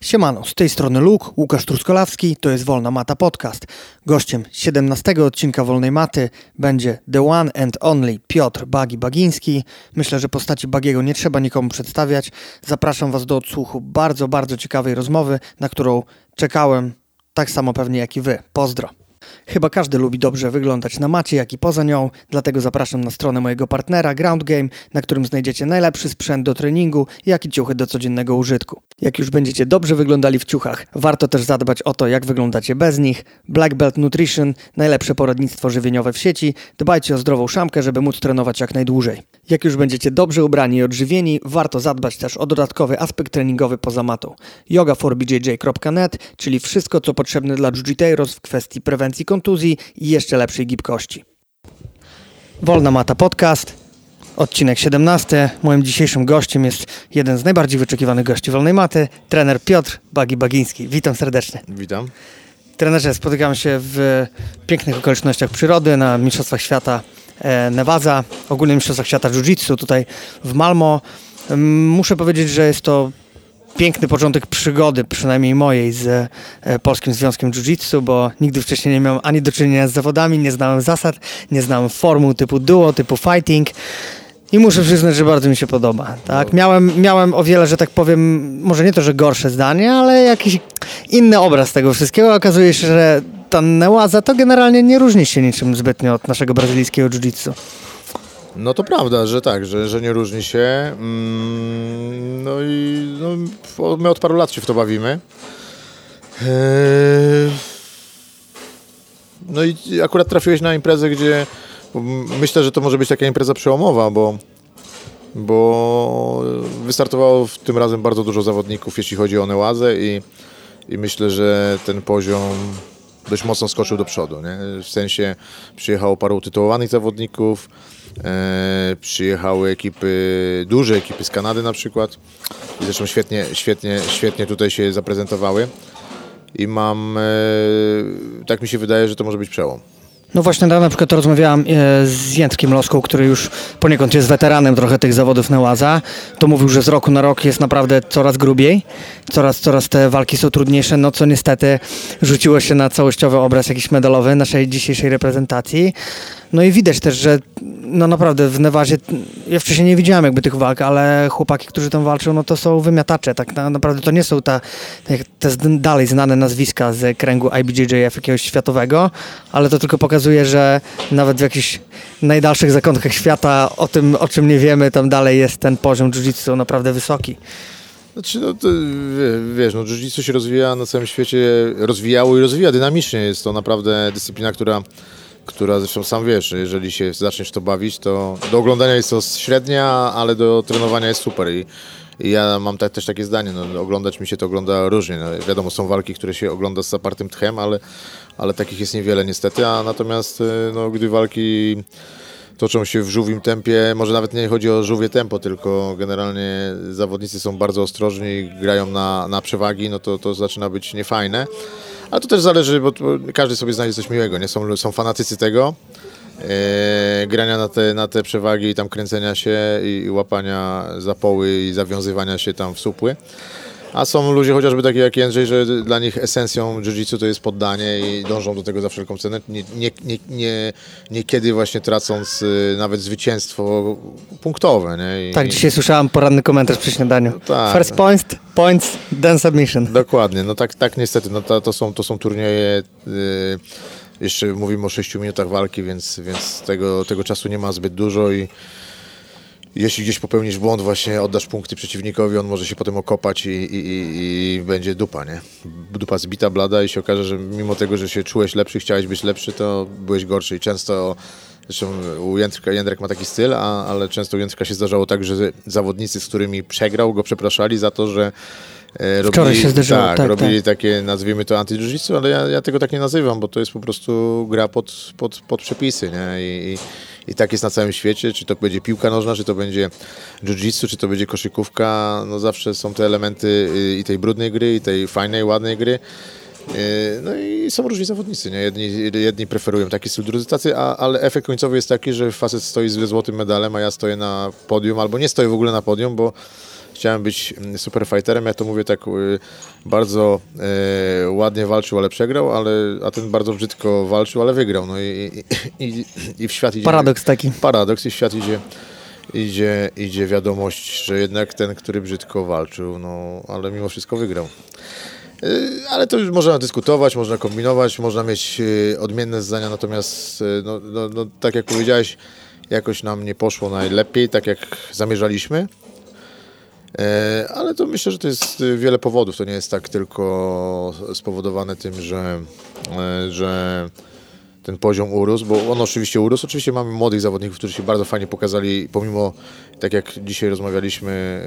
Siemano, z tej strony Luke, Łukasz Truskolawski, to jest Wolna Mata Podcast. Gościem 17 odcinka Wolnej Maty będzie The One and Only Piotr Bagi Bagiński. Myślę, że postaci Bagiego nie trzeba nikomu przedstawiać. Zapraszam Was do odsłuchu bardzo, bardzo ciekawej rozmowy, na którą czekałem tak samo pewnie jak i Wy. Pozdro! Chyba każdy lubi dobrze wyglądać na macie, jak i poza nią, dlatego zapraszam na stronę mojego partnera Ground Game, na którym znajdziecie najlepszy sprzęt do treningu, jak i ciuchy do codziennego użytku. Jak już będziecie dobrze wyglądali w ciuchach, warto też zadbać o to, jak wyglądacie bez nich. Black Belt Nutrition, najlepsze poradnictwo żywieniowe w sieci. Dbajcie o zdrową szamkę, żeby móc trenować jak najdłużej. Jak już będziecie dobrze ubrani i odżywieni, warto zadbać też o dodatkowy aspekt treningogy poza matą. yoga4bjj.net, czyli wszystko, co potrzebne dla jiu w kwestii prewencji kontuzji i jeszcze lepszej gibkości. Wolna Mata Podcast, odcinek 17. Moim dzisiejszym gościem jest jeden z najbardziej wyczekiwanych gości Wolnej Maty, trener Piotr Bagi-Bagiński. Witam serdecznie. Witam. Trenerze, spotykamy się w pięknych okolicznościach przyrody na Mistrzostwach Świata e, Nevada, ogólnie Mistrzostwach Świata Jiu-Jitsu tutaj w Malmo. Muszę powiedzieć, że jest to piękny początek przygody, przynajmniej mojej, z e, Polskim Związkiem Jiu-Jitsu, bo nigdy wcześniej nie miałem ani do czynienia z zawodami, nie znałem zasad, nie znałem formuł typu duo, typu fighting. I muszę przyznać, że bardzo mi się podoba. Tak? Miałem, miałem o wiele, że tak powiem, może nie to, że gorsze zdanie, ale jakiś inny obraz tego wszystkiego. Okazuje się, że ta nełaza to generalnie nie różni się niczym zbytnio od naszego brazylijskiego jiu-jitsu. No to prawda, że tak, że, że nie różni się. Mm, no i no, my od paru lat się w to bawimy. Eee, no i akurat trafiłeś na imprezę, gdzie myślę, że to może być taka impreza przełomowa, bo, bo wystartowało w tym razem bardzo dużo zawodników, jeśli chodzi o Nełazę i, i myślę, że ten poziom dość mocno skoczył do przodu. Nie? W sensie przyjechało paru utytułowanych zawodników, e, przyjechały ekipy, duże ekipy z Kanady na przykład i zresztą świetnie, świetnie, świetnie tutaj się zaprezentowały i mam, e, tak mi się wydaje, że to może być przełom. No właśnie, ja na przykład rozmawiałam e, z Jędrkiem Loską, który już poniekąd jest weteranem trochę tych zawodów na łaza. To mówił, że z roku na rok jest naprawdę coraz grubiej, coraz, coraz te walki są trudniejsze, no co niestety rzuciło się na całościowy obraz jakiś medalowy naszej dzisiejszej reprezentacji. No i widać też, że no naprawdę w Nevazie, ja wcześniej nie widziałem jakby tych walk, ale chłopaki, którzy tam walczą, no to są wymiatacze, tak na, naprawdę to nie są te, dalej znane nazwiska z kręgu IBJJF jakiegoś światowego, ale to tylko pokazuje, że nawet w jakichś najdalszych zakątkach świata o tym, o czym nie wiemy, tam dalej jest ten poziom jiu-jitsu naprawdę wysoki. Znaczy, no to, wiesz, no jiu-jitsu się rozwija na całym świecie, rozwijało i rozwija dynamicznie. Jest to naprawdę dyscyplina, która która zresztą sam wiesz, jeżeli się zaczniesz to bawić, to do oglądania jest to średnia, ale do trenowania jest super i, i ja mam tak, też takie zdanie, no, oglądać mi się to ogląda różnie. No, wiadomo, są walki, które się ogląda z zapartym tchem, ale, ale takich jest niewiele niestety, a natomiast y, no, gdy walki toczą się w żółwim tempie, może nawet nie chodzi o żółwie tempo, tylko generalnie zawodnicy są bardzo ostrożni, grają na, na przewagi, no to, to zaczyna być niefajne. Ale to też zależy, bo każdy sobie znajdzie coś miłego, nie? Są, są fanatycy tego, e, grania na te, na te przewagi i tam kręcenia się i, i łapania zapoły i zawiązywania się tam w supły. A są ludzie chociażby takie jak Jędrzej, że dla nich esencją jiu-jitsu to jest poddanie i dążą do tego za wszelką cenę, nie, nie, nie, nie, niekiedy właśnie tracąc y, nawet zwycięstwo punktowe. Nie? I, tak, dzisiaj słyszałem poranny komentarz przy śniadaniu. No tak. First points, points, then submission. Dokładnie, no tak, tak niestety, no to, to, są, to są turnieje... Yy, jeszcze mówimy o 6 minutach walki, więc, więc tego, tego czasu nie ma zbyt dużo i jeśli gdzieś popełnisz błąd, właśnie oddasz punkty przeciwnikowi, on może się potem okopać i, i, i, będzie dupa, nie? Dupa zbita, blada i się okaże, że mimo tego, że się czułeś lepszy, chciałeś być lepszy, to byłeś gorszy i często Zresztą u Jędrka, Jędrek ma taki styl, a, ale często u Jędrka się zdarzało tak, że zawodnicy, z którymi przegrał, go przepraszali za to, że e, robili, się zdarzyło, tak, tak, robili tak. takie, nazwijmy to anty ale ja, ja, tego tak nie nazywam, bo to jest po prostu gra pod, pod, pod przepisy, nie? I, i tak jest na całym świecie, czy to będzie piłka nożna, czy to będzie jiu-jitsu, czy to będzie koszykówka, no zawsze są te elementy y, i tej brudnej gry, i tej fajnej, ładnej gry. Y, no i są różni zawodnicy, nie? Jedni, jedni preferują taki styl, drudzy tacy, a, ale efekt końcowy jest taki, że facet stoi z złotym medalem, a ja stoję na podium, albo nie stoję w ogóle na podium, bo chciałem być mm, superfighterem. Ja to mówię tak y, bardzo e, ładnie walczył, ale przegrał, ale, a ten bardzo brzydko walczył, ale wygrał. No i, i, i, i w świat idzie... Paradoks taki. Paradoks i w świat idzie idzie, idzie wiadomość, że jednak ten, który brzydko walczył, no ale mimo wszystko wygrał. Y, ale to już można dyskutować, można kombinować, można mieć y, odmienne zdania, natomiast y, no, no, no, tak jak powiedziałeś, jakoś nam nie poszło najlepiej, tak jak zamierzaliśmy. Ale to myślę, że to jest wiele powodów. To nie jest tak tylko spowodowane tym, że, że ten poziom urósł, bo on oczywiście urósł. Oczywiście mamy młodych zawodników, którzy się bardzo fajnie pokazali, pomimo, tak jak dzisiaj rozmawialiśmy,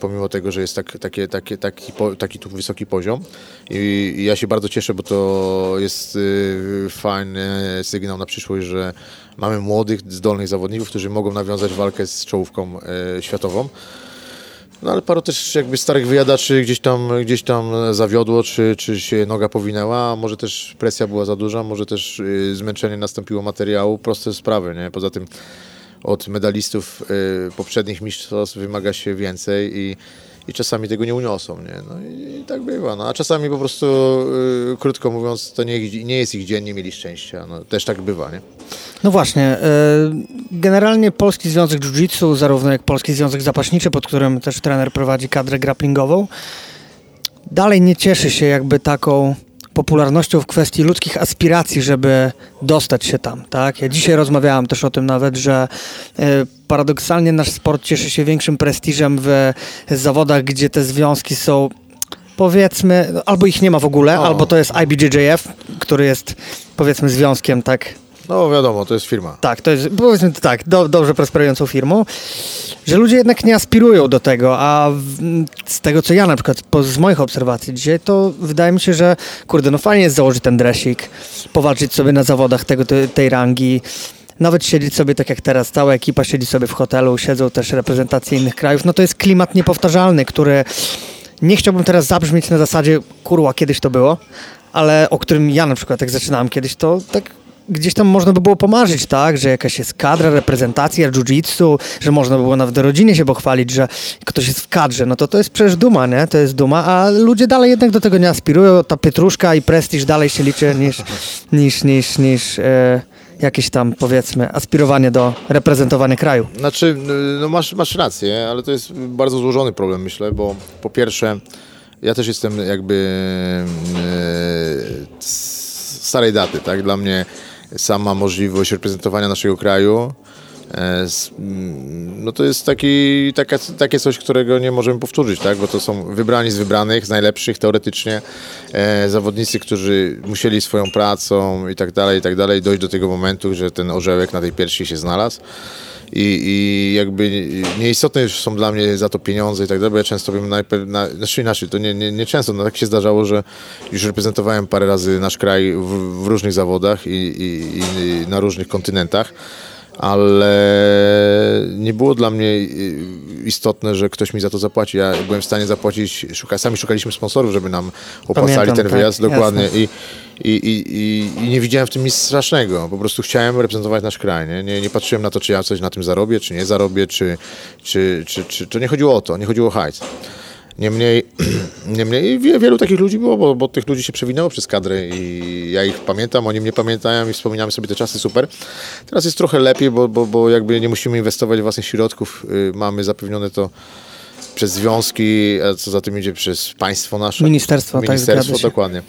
pomimo tego, że jest tak, takie, takie, taki, taki tu wysoki poziom. I, I, ja się bardzo cieszę, bo to jest yy, fajny sygnał na przyszłość, że mamy młodych, zdolnych zawodników, którzy mogą nawiązać walkę z czołówką yy, światową. No ale paru też jakby starych wyjadaczy gdzieś tam, gdzieś tam zawiodło, czy, czy się noga powinęła, może też presja była za duża, może też zmęczenie nastąpiło materiału, proste sprawy, nie? Poza tym od medalistów y, poprzednich mistrzostw wymaga się więcej i, i czasami tego nie uniosą. Nie? No i, i tak bywa. No, a czasami po prostu, y, krótko mówiąc, to nie, nie jest ich dzień, nie mieli szczęścia. No, też tak bywa. Nie? No właśnie. Y, generalnie Polski Związek Jiu-Jitsu, zarówno jak Polski Związek Zapaśniczy, pod którym też trener prowadzi kadrę grapplingową, dalej nie cieszy się jakby taką popularnością w kwestii ludzkich aspiracji, żeby dostać się tam, tak? Ja dzisiaj rozmawiałam też o tym nawet, że y, paradoksalnie nasz sport cieszy się większym prestiżem w zawodach, gdzie te związki są powiedzmy, albo ich nie ma w ogóle, o. albo to jest IBJJF, który jest powiedzmy związkiem, tak no wiadomo, to jest firma. Tak, to jest powiedzmy tak, do, dobrze prosperującą firmą, że ludzie jednak nie aspirują do tego, a w, z tego co ja na przykład, po, z moich obserwacji dzisiaj, to wydaje mi się, że kurde, no fajnie jest założyć ten dresik, powalczyć sobie na zawodach tego, tej rangi, nawet siedzieć sobie tak jak teraz, cała ekipa siedzi sobie w hotelu, siedzą też reprezentacje innych krajów, no to jest klimat niepowtarzalny, który nie chciałbym teraz zabrzmieć na zasadzie, kurwa, kiedyś to było, ale o którym ja na przykład jak zaczynałem kiedyś, to tak gdzieś tam można by było pomarzyć, tak, że jakaś jest kadra, reprezentacja jiu-jitsu, że można by było nawet rodzinie się pochwalić, że ktoś jest w kadrze, no to to jest przecież duma, nie? To jest duma, a ludzie dalej jednak do tego nie aspirują, ta pietruszka i prestiż dalej się liczy niż, niż, niż, niż e, jakieś tam, powiedzmy, aspirowanie do reprezentowania kraju. Znaczy, no masz, masz rację, ale to jest bardzo złożony problem, myślę, bo po pierwsze, ja też jestem jakby e, starej daty, tak? Dla mnie sama możliwość reprezentowania naszego kraju, e, mm, no to jest taki, taka, takie coś, którego nie możemy powtórzyć, tak? bo to są wybrani z wybranych, z najlepszych teoretycznie e, zawodnicy, którzy musieli swoją pracą i tak dalej, i tak dalej dojść do tego momentu, że ten orzełek na tej pierwszej się znalazł i, i jakby nieistotne już są dla mnie za to pieniądze i tak dalej, bo ja często bym najpierw, na, znaczy inaczej, to nie, nie, nie często, no tak się zdarzało, że już reprezentowałem parę razy nasz kraj w, w różnych zawodach i, i, i na różnych kontynentach ale nie było dla mnie istotne, że ktoś mi za to zapłaci. Ja byłem w stanie zapłacić, szuka, sami szukaliśmy sponsorów, żeby nam opłacali Pamiętam, ten wyjazd, tak, dokładnie. I, i, i, I, nie widziałem w tym nic strasznego. Po prostu chciałem reprezentować nasz kraj. Nie? Nie, nie patrzyłem na to, czy ja coś na tym zarobię, czy nie zarobię, czy, czy, czy, czy to nie chodziło o to, nie chodziło o hajs. Niemniej, niemniej wielu takich ludzi było, bo, bo, tych ludzi się przewinęło przez kadrę i ja ich pamiętam, oni mnie pamiętają i wspominamy sobie te czasy super. Teraz jest trochę lepiej, bo, bo, bo jakby nie musimy inwestować własnych środków, y, mamy zapewnione to przez związki, a co za tym idzie przez państwo nasze. Ministerstwo, tak, Ministerstwo, tak, dokładnie.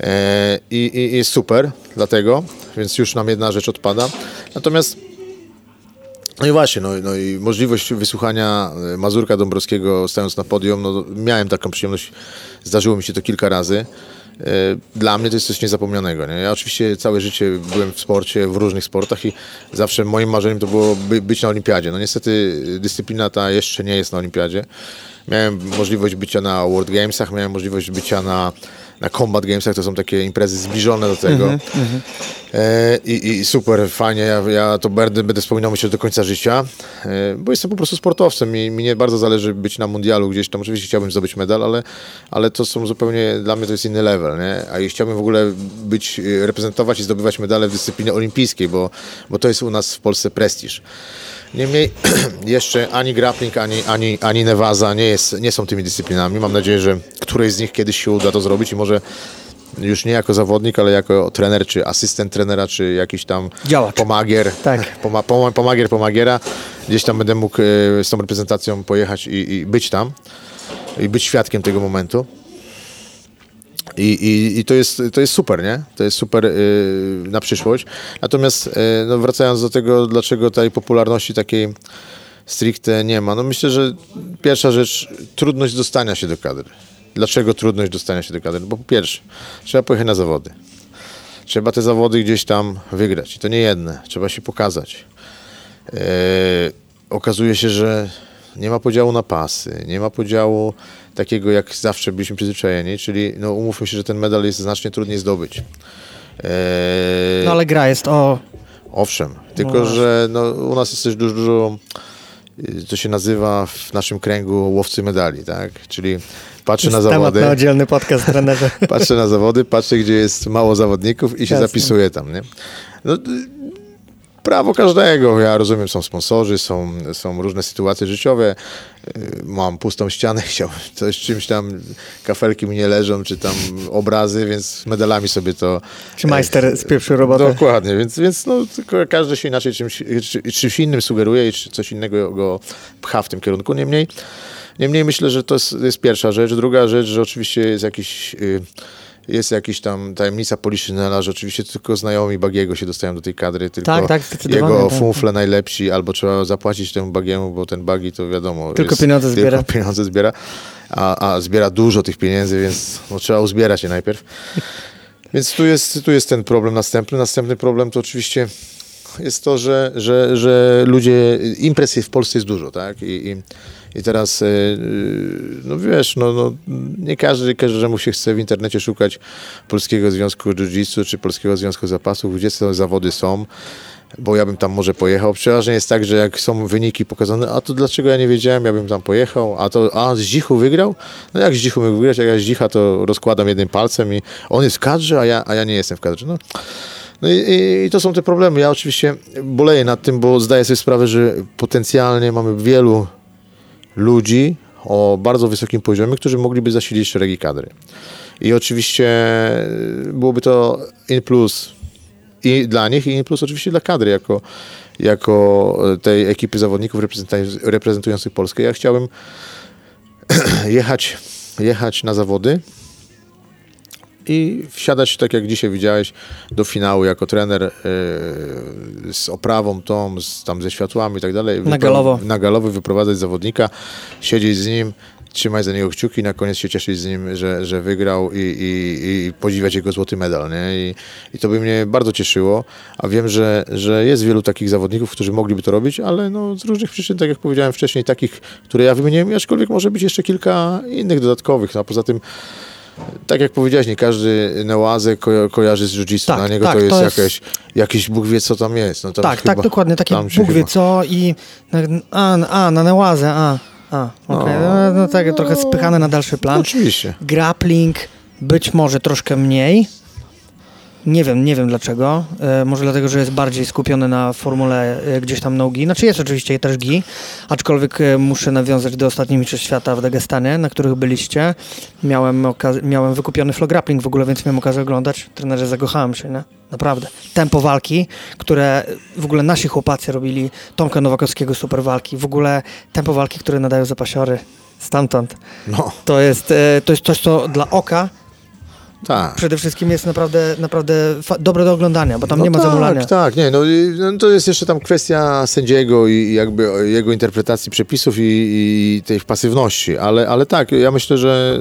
E, I, i, jest super, dlatego, więc już nam jedna rzecz odpada. Natomiast no i właśnie, no, no, i możliwość wysłuchania e, Mazurka Dąbrowskiego stając na podium, no miałem taką przyjemność, zdarzyło mi się to kilka razy. E, dla mnie to jest coś niezapomnianego. Nie? Ja oczywiście całe życie byłem w sporcie, w różnych sportach i zawsze moim marzeniem to było by, być na olimpiadzie. No niestety dyscyplina ta jeszcze nie jest na olimpiadzie. Miałem możliwość bycia na World Gamesach, miałem możliwość bycia na, na Combat Gamesach, to są takie imprezy zbliżone do tego. Mm -hmm. E, I, I, super, fajnie, ja, ja to będę, będę wspominał myślę do końca życia, e, bo jestem po prostu sportowcem i mi nie bardzo zależy być na mundialu gdzieś tam, oczywiście chciałbym zdobyć medal, ale, ale to są zupełnie, dla mnie to jest inny level, nie? a i chciałbym w ogóle być, e, reprezentować i zdobywać medale w dyscyplinie olimpijskiej, bo, bo to jest u nas w Polsce prestiż. Niemniej jeszcze ani grappling, ani, ani, ani Nevaza nie, jest, nie są tymi dyscyplinami. Mam nadzieję, że którejś z nich kiedyś się uda to zrobić i może już nie jako zawodnik, ale jako trener, czy asystent trenera, czy jakiś tam Działacz. pomagier, Tak. poma, pom, pomagier, pomagiera. Gdzieś tam będę mógł e, z tą reprezentacją pojechać i, i być tam i być świadkiem tego momentu. I, i, i to, jest, to jest super, nie? To jest super y, na przyszłość. Natomiast y, no wracając do tego, dlaczego tej popularności takiej stricte nie ma. No myślę, że pierwsza rzecz, trudność dostania się do kadry. Dlaczego trudność dostania się do kadry? Bo po pierwsze, trzeba pojechać na zawody. Trzeba te zawody gdzieś tam wygrać. I to nie jedne. Trzeba się pokazać. E, okazuje się, że nie ma podziału na pasy, nie ma podziału takiego, jak zawsze byliśmy przyzwyczajeni, czyli no, umówmy się, że ten medal jest znacznie trudniej zdobyć. E, No ale gra jest o... Owszem, tylko No że no, u nas jest też dużo, dużo, y, to się nazywa w naszym kręgu łowcy medali, tak? Czyli patrzę na zawody, na oddzielny podcast, trenerze. patrzę na zawody, patrzę, gdzie jest mało zawodników i się Jasne. zapisuję tam, nie? No, y, prawo każdego, ja rozumiem, są sponsorzy, są, są różne sytuacje życiowe, y, mam pustą ścianę, chciałbym coś czymś tam, kafelki mi nie leżą, czy tam obrazy, więc medalami sobie to... Czy majster spieprzył robotę? Dokładnie, więc, więc no, każdy się inaczej czymś, czy, czymś innym sugeruje i czy coś innego go pcha w tym kierunku. Niemniej, niemniej myślę, że to jest, jest pierwsza rzecz. Druga rzecz, że oczywiście jest jakiś... y, jest jakiś tam tajemnica Poliszynela, że oczywiście tylko znajomi Bagiego się dostają do tej kadry, tylko Tak, tak, jego tak. funfle najlepsi, albo trzeba zapłacić temu Bagiemu, bo ten Bagi to wiadomo... Tylko jest, pieniądze zbiera. Tylko pieniądze zbiera, a, a zbiera dużo tych pieniędzy, więc no, trzeba uzbierać je najpierw. Więc tu jest, tu jest ten problem następny. Następny problem to oczywiście jest to, że, że, że ludzie, imprez w Polsce jest dużo, tak? I, i, i teraz, e, no wiesz, no, no, nie każdy, każdemu się chce w internecie szukać Polskiego Związku Jiu-Jitsu czy Polskiego Związku Zapasów, gdzie te zawody są, bo ja bym tam może pojechał. Przeważnie jest tak, że jak są wyniki pokazane, a to dlaczego ja nie wiedziałem, ja bym tam pojechał, a to, a z Zichu wygrał? No jak z Zichu mógł wygrać, jak ja z Zicha to rozkładam jednym palcem i on jest w kadrze, a ja, a ja nie jestem w kadrze. No, no i, i to są te problemy. Ja oczywiście boleję nad tym, bo zdaję sobie sprawę, że potencjalnie mamy wielu ludzi o bardzo wysokim poziomie, którzy mogliby zasilić szeregi kadry. I oczywiście byłoby to in plus i dla nich, i in plus oczywiście dla kadry, jako, jako tej ekipy zawodników reprezentujących Polskę. Ja chciałbym jechać, jechać na zawody i wsiadać, tak jak dzisiaj widziałeś, do finału jako trener yy, z oprawą tą, z, tam ze światłami i tak dalej. Na galowo. Na galowo wyprowadzać zawodnika, siedzieć z nim, trzymać za niego kciuki i na koniec się cieszyć z nim, że, że wygrał i, i, i podziwiać jego złoty medal. Nie? I, I to by mnie bardzo cieszyło, a wiem, że, że jest wielu takich zawodników, którzy mogliby to robić, ale no, z różnych przyczyn, tak jak powiedziałem wcześniej, takich, które ja wymieniłem, aczkolwiek może być jeszcze kilka innych dodatkowych. No, a poza tym tak jak powiedziałeś, nie każdy neoazę ko kojarzy z jiu Tak, Dla niego tak, to jest, to jest- Jakieś, jakiś Bóg wie, co tam jest. No, tam Tak, chyba, tak, dokładnie, się Bóg wie chyba- co i a, a na nełazę, a, a, okej, no, no, tak, trochę spychane na dalszy plan. Oczywiście. Grappling być może troszkę mniej. Nie wiem, nie wiem dlaczego. E, może dlatego, że jest bardziej skupiony na formule e, gdzieś tam nogi. Znaczy jest oczywiście też gi, aczkolwiek e, muszę nawiązać do ostatnich mistrzostw świata w Dagestanie, na których byliście. Miałem, miałem wykupiony flow grappling w ogóle, więc miałem okazję oglądać. Trenerze zakochałem się, nie? Naprawdę. Tempo walki, które w ogóle nasi chłopacy robili, Tomka Nowakowskiego super walki, w ogóle tempo walki, które nadają zapasiory stamtąd. No, To jest, e, to jest coś, co dla oka tak. przede wszystkim jest naprawdę, naprawdę dobre do oglądania, bo tam no nie ma tak, zamulania. Tak, nie, no, no to jest jeszcze tam kwestia sędziego i jakby jego interpretacji przepisów i, i tej pasywności, ale, ale tak, ja myślę, że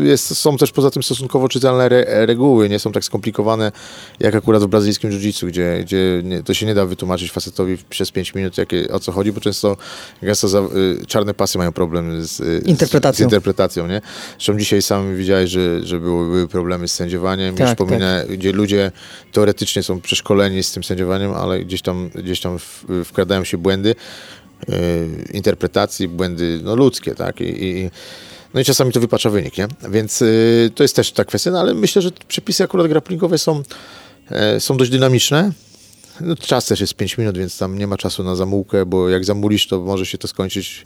jest, są też poza tym stosunkowo czytelne re, reguły, nie są tak skomplikowane jak akurat w brazylijskim jiu-jitsu, gdzie, gdzie nie, to się nie da wytłumaczyć facetowi przez 5 minut jakie, o co chodzi, bo często gęsto za, y, czarne pasy mają problem z, y, Interpretacją. z, z interpretacją, nie? Zresztą dzisiaj sam widziałeś, że, że były, były problemy problemy z sędziowaniem, Tak, już pominę, gdzie ludzie teoretycznie są przeszkoleni z tym sędziowaniem, ale gdzieś tam, gdzieś tam wkradają się błędy yy, interpretacji, błędy no, ludzkie, tak? I, i, no i czasami to wypacza wynik, nie? Więc yy, to jest też ta kwestia, no ale myślę, że przepisy akurat grapplingowe są, e, są dość dynamiczne. No, czas też jest 5 minut, więc tam nie ma czasu na zamułkę, bo jak zamulisz, to może się to skończyć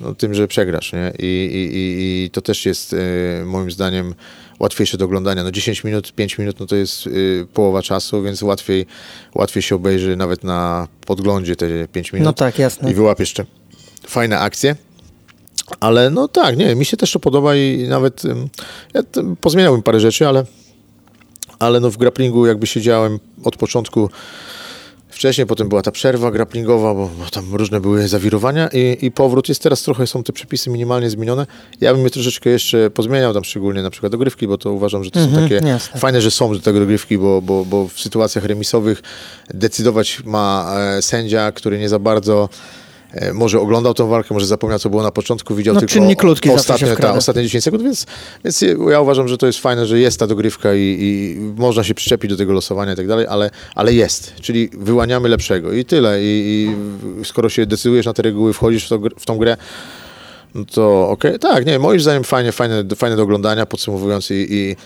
no, tym, że przegrasz, nie? I, i, i- i to też jest e, moim zdaniem łatwiejsze do oglądania. No 10 minut, 5 minut, no to jest e, połowa czasu, więc łatwiej, łatwiej się obejrzy nawet na podglądzie te 5 minut No tak, jasne. i wyłapiesz jeszcze fajne akcje. Ale no tak, nie, mi się też to podoba i nawet ym, ja pozmieniałbym parę rzeczy, ale, ale no w grapplingu jakby siedziałem od początku wcześniej, potem była ta przerwa grapplingowa, bo, tam różne były zawirowania i, i powrót jest teraz trochę, są te przepisy minimalnie zmienione. Ja bym je troszeczkę jeszcze pozmieniał, tam szczególnie na przykład dogrywki, bo to uważam, że to są Mhm, takie jasne. fajne, że są te dogrywki, bo, bo, bo w sytuacjach remisowych decydować ma e, sędzia, który nie za bardzo może oglądał tą walkę, może zapomniał, co było na początku, widział No, tylko czynnik ludzki ostatnie, ta, ostatnie 10 sekund, więc, więc ja uważam, że to jest fajne, że jest ta dogrywka i, i można się przyczepić do tego losowania i tak dalej, ale, ale jest, czyli wyłaniamy lepszego i tyle. I, i skoro się decydujesz na te reguły, wchodzisz w, to, w tą grę, no to okej, tak, nie, moim zdaniem fajnie, fajne, fajne do oglądania, podsumowując i, i,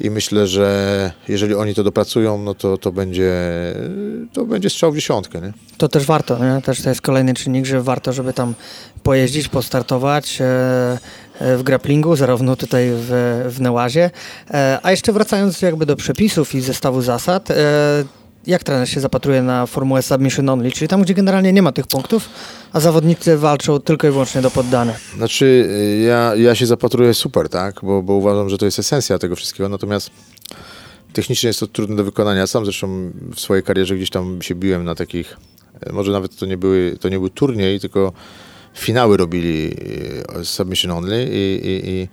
i myślę, że jeżeli oni to dopracują, no to, to będzie to będzie strzał w dziesiątkę, nie? To też warto, nie? Też to jest kolejny czynnik, że warto, żeby tam pojeździć, postartować e, e, w grapplingu, zarówno tutaj w, w Nełazie. E, a jeszcze wracając jakby do przepisów i zestawu zasad, jak trener się zapatruje na formułę submission only, czyli tam, gdzie generalnie nie ma tych punktów, a zawodnicy walczą tylko i wyłącznie do poddanych. Znaczy, y, ja, ja się zapatruję super, tak? Bo, bo uważam, że to jest esencja tego wszystkiego. Natomiast technicznie jest to trudne do wykonania. Sam zresztą w swojej karierze gdzieś tam się biłem na takich, e, może nawet to nie były, to nie był turniej, tylko finały robili e, submission only i, i, i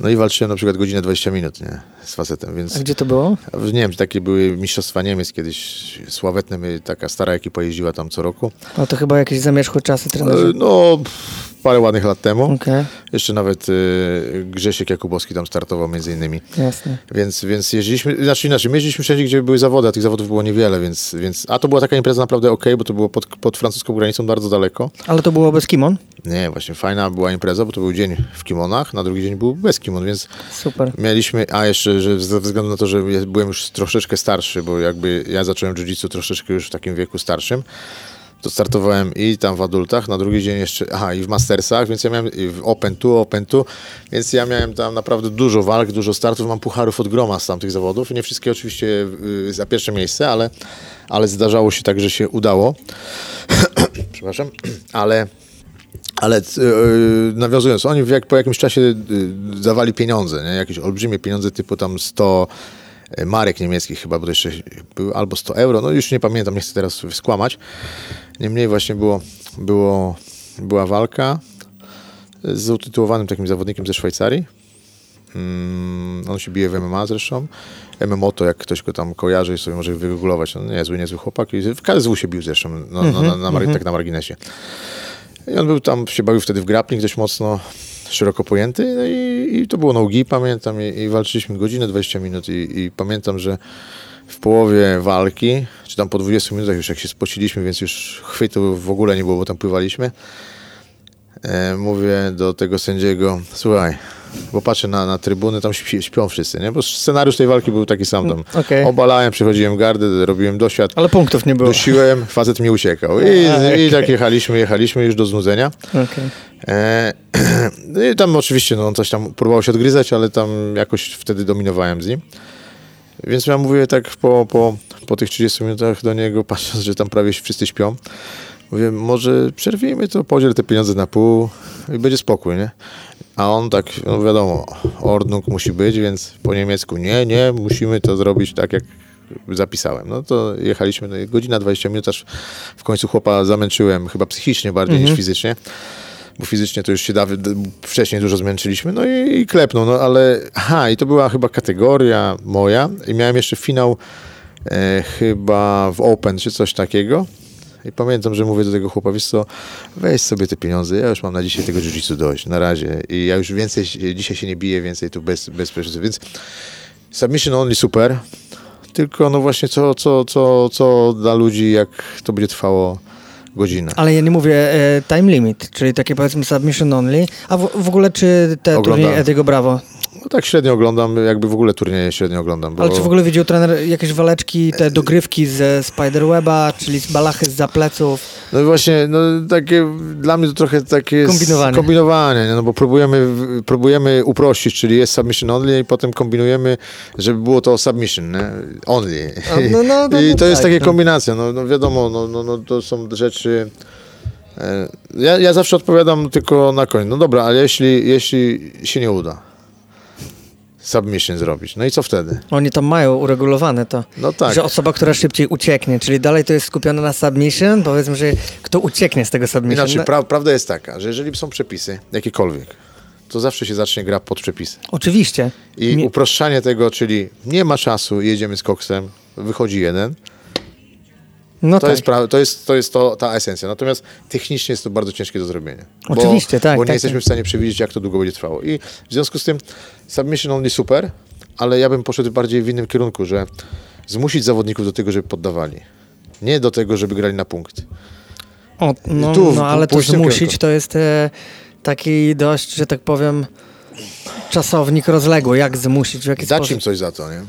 no i walczyłem na przykład godzinę 20 minut, nie? Z facetem, więc... A gdzie to było? Nie wiem, takie były Mistrzostwa Niemiec kiedyś sławetne, my- taka stara ekipa jeździła tam co roku. No to chyba jakieś zamierzchłe czasy E, trenerzy. No, parę ładnych lat temu. Okej, Jeszcze nawet y, Grzesiek Jakubowski tam startował między innymi. jasne. Więc, więc jeździliśmy, znaczy inaczej, my jeździliśmy wszędzie, gdzie były zawody, a tych zawodów było niewiele, więc, więc a to była taka impreza naprawdę ok, bo to było pod, pod francuską granicą bardzo daleko. Ale to było bez kimon? Nie, właśnie fajna była impreza, bo to był dzień w kimonach, na drugi dzień był bez kimon, więc Super. mieliśmy, a jeszcze, że ze względu na to, że ja byłem już troszeczkę starszy, bo jakby ja zacząłem jiu-jitsu troszeczkę już w takim wieku starszym, to startowałem i tam w adultach, na drugi dzień jeszcze, aha, i w mastersach, więc ja miałem i w open tu, open tu, więc ja miałem tam naprawdę dużo walk, dużo startów, mam pucharów od groma z tamtych zawodów, nie wszystkie oczywiście y, za pierwsze miejsce, ale, ale zdarzało się tak, że się udało, przepraszam, ale ale e, nawiązując, oni jak, po jakimś czasie y, dawali pieniądze, nie? jakieś olbrzymie pieniądze typu tam 100 marek niemieckich chyba, bo to jeszcze były albo 100 euro, no już nie pamiętam, nie chcę teraz skłamać. Niemniej właśnie było, było, była walka z utytułowanym takim zawodnikiem ze Szwajcarii. Mm, on się bije w MMA zresztą. MMO to jak ktoś go tam kojarzy i sobie może wygooglować, no niezły, niezły chłopak. I w KSW się bił zresztą, no, no, na, na, mar- tak na marginesie. I on był tam, się bawił wtedy w grappling dość mocno, szeroko pojęty. No i, i to było nogi, pamiętam, i, i walczyliśmy godzinę 20 minut. I, i pamiętam, że w połowie walki, czy tam po 20 minutach już jak się spociliśmy, więc już chwytu w ogóle nie było, bo tam pływaliśmy, e, mówię do tego sędziego, słuchaj, bo patrzę na, na trybuny, tam śpi, śpią wszyscy, nie? Bo scenariusz tej walki był taki sam tam. okej. Obalałem, przechodziłem gardę, robiłem doświad, Ale punktów nie było. dusiłem, facet mi uciekał. I, A, i tak jechaliśmy, jechaliśmy już do znudzenia. Okej. E, no I tam oczywiście no, on coś tam próbował się odgryzać, ale tam jakoś wtedy dominowałem z nim. Więc ja mówię tak po, po, po tych 30 minutach do niego, patrząc, że tam prawie wszyscy śpią, mówię, może przerwijmy to, podziel te pieniądze na pół i będzie spokój, nie? A on tak, no wiadomo, Ordnung musi być, więc po niemiecku, nie, nie, musimy to zrobić tak, jak zapisałem. No to jechaliśmy, no, godzina 20 minut, aż w końcu chłopa zamęczyłem, chyba psychicznie bardziej niż fizycznie bo fizycznie to już się dawy, d- wcześniej dużo zmęczyliśmy, no i, i klepnął, no ale, aha, i to była chyba kategoria moja i miałem jeszcze finał e, chyba w Open, czy coś takiego I pamiętam, że mówię do tego chłopa, wiesz co, weź sobie te pieniądze, ja już mam na dzisiaj tego jiu dość, na razie. I ja już więcej, dzisiaj się nie biję, więcej tu bez, bez. Więc submission only super, tylko no właśnie co, co, co, co dla ludzi, jak to będzie trwało godzinę. Ale ja nie mówię e, time limit, czyli takie powiedzmy submission only. A w, w ogóle czy te turnieje Ediego Bravo no tak średnio oglądam, jakby w ogóle turnieje średnio oglądam. Bo... Ale czy w ogóle widział trener jakieś waleczki, te dogrywki ze Spiderweba, czyli z balachy z zapleców? No właśnie, no takie, dla mnie to trochę takie kombinowanie, kombinowanie no bo próbujemy, próbujemy uprościć, czyli jest submission only i potem kombinujemy, żeby było to submission nie? only. No, no, no, I no to jest tak, takie kombinacja, no, no wiadomo, no, no, no to są rzeczy... E, ja, ja zawsze odpowiadam tylko na koniec. No dobra, ale jeśli, jeśli się nie uda, submission zrobić. No i co wtedy? Oni tam mają uregulowane to, no tak. że osoba, która szybciej ucieknie, czyli dalej to jest skupione na submission, powiedzmy, że kto ucieknie z tego submission. Inaczej, pra prawda jest taka, że jeżeli są przepisy, jakiekolwiek, to zawsze się zacznie gra pod przepisy. Oczywiście. I nie... uproszczanie tego, czyli nie ma czasu, jedziemy z koksem, wychodzi jeden, no to, tak. jest pra- to jest, to jest to, ta esencja. Natomiast technicznie jest to bardzo ciężkie do zrobienia. Oczywiście, bo, tak. Bo nie tak, jesteśmy tak. w stanie przewidzieć, jak to długo będzie trwało. I w związku z tym submission only super, ale ja bym poszedł bardziej w innym kierunku, że zmusić zawodników do tego, żeby poddawali. Nie do tego, żeby grali na punkt. O, no, tu, no ale to zmusić to jest e, taki dość, że tak powiem, czasownik rozległy. Jak zmusić? W jaki Dać sposób? im coś za to, nie?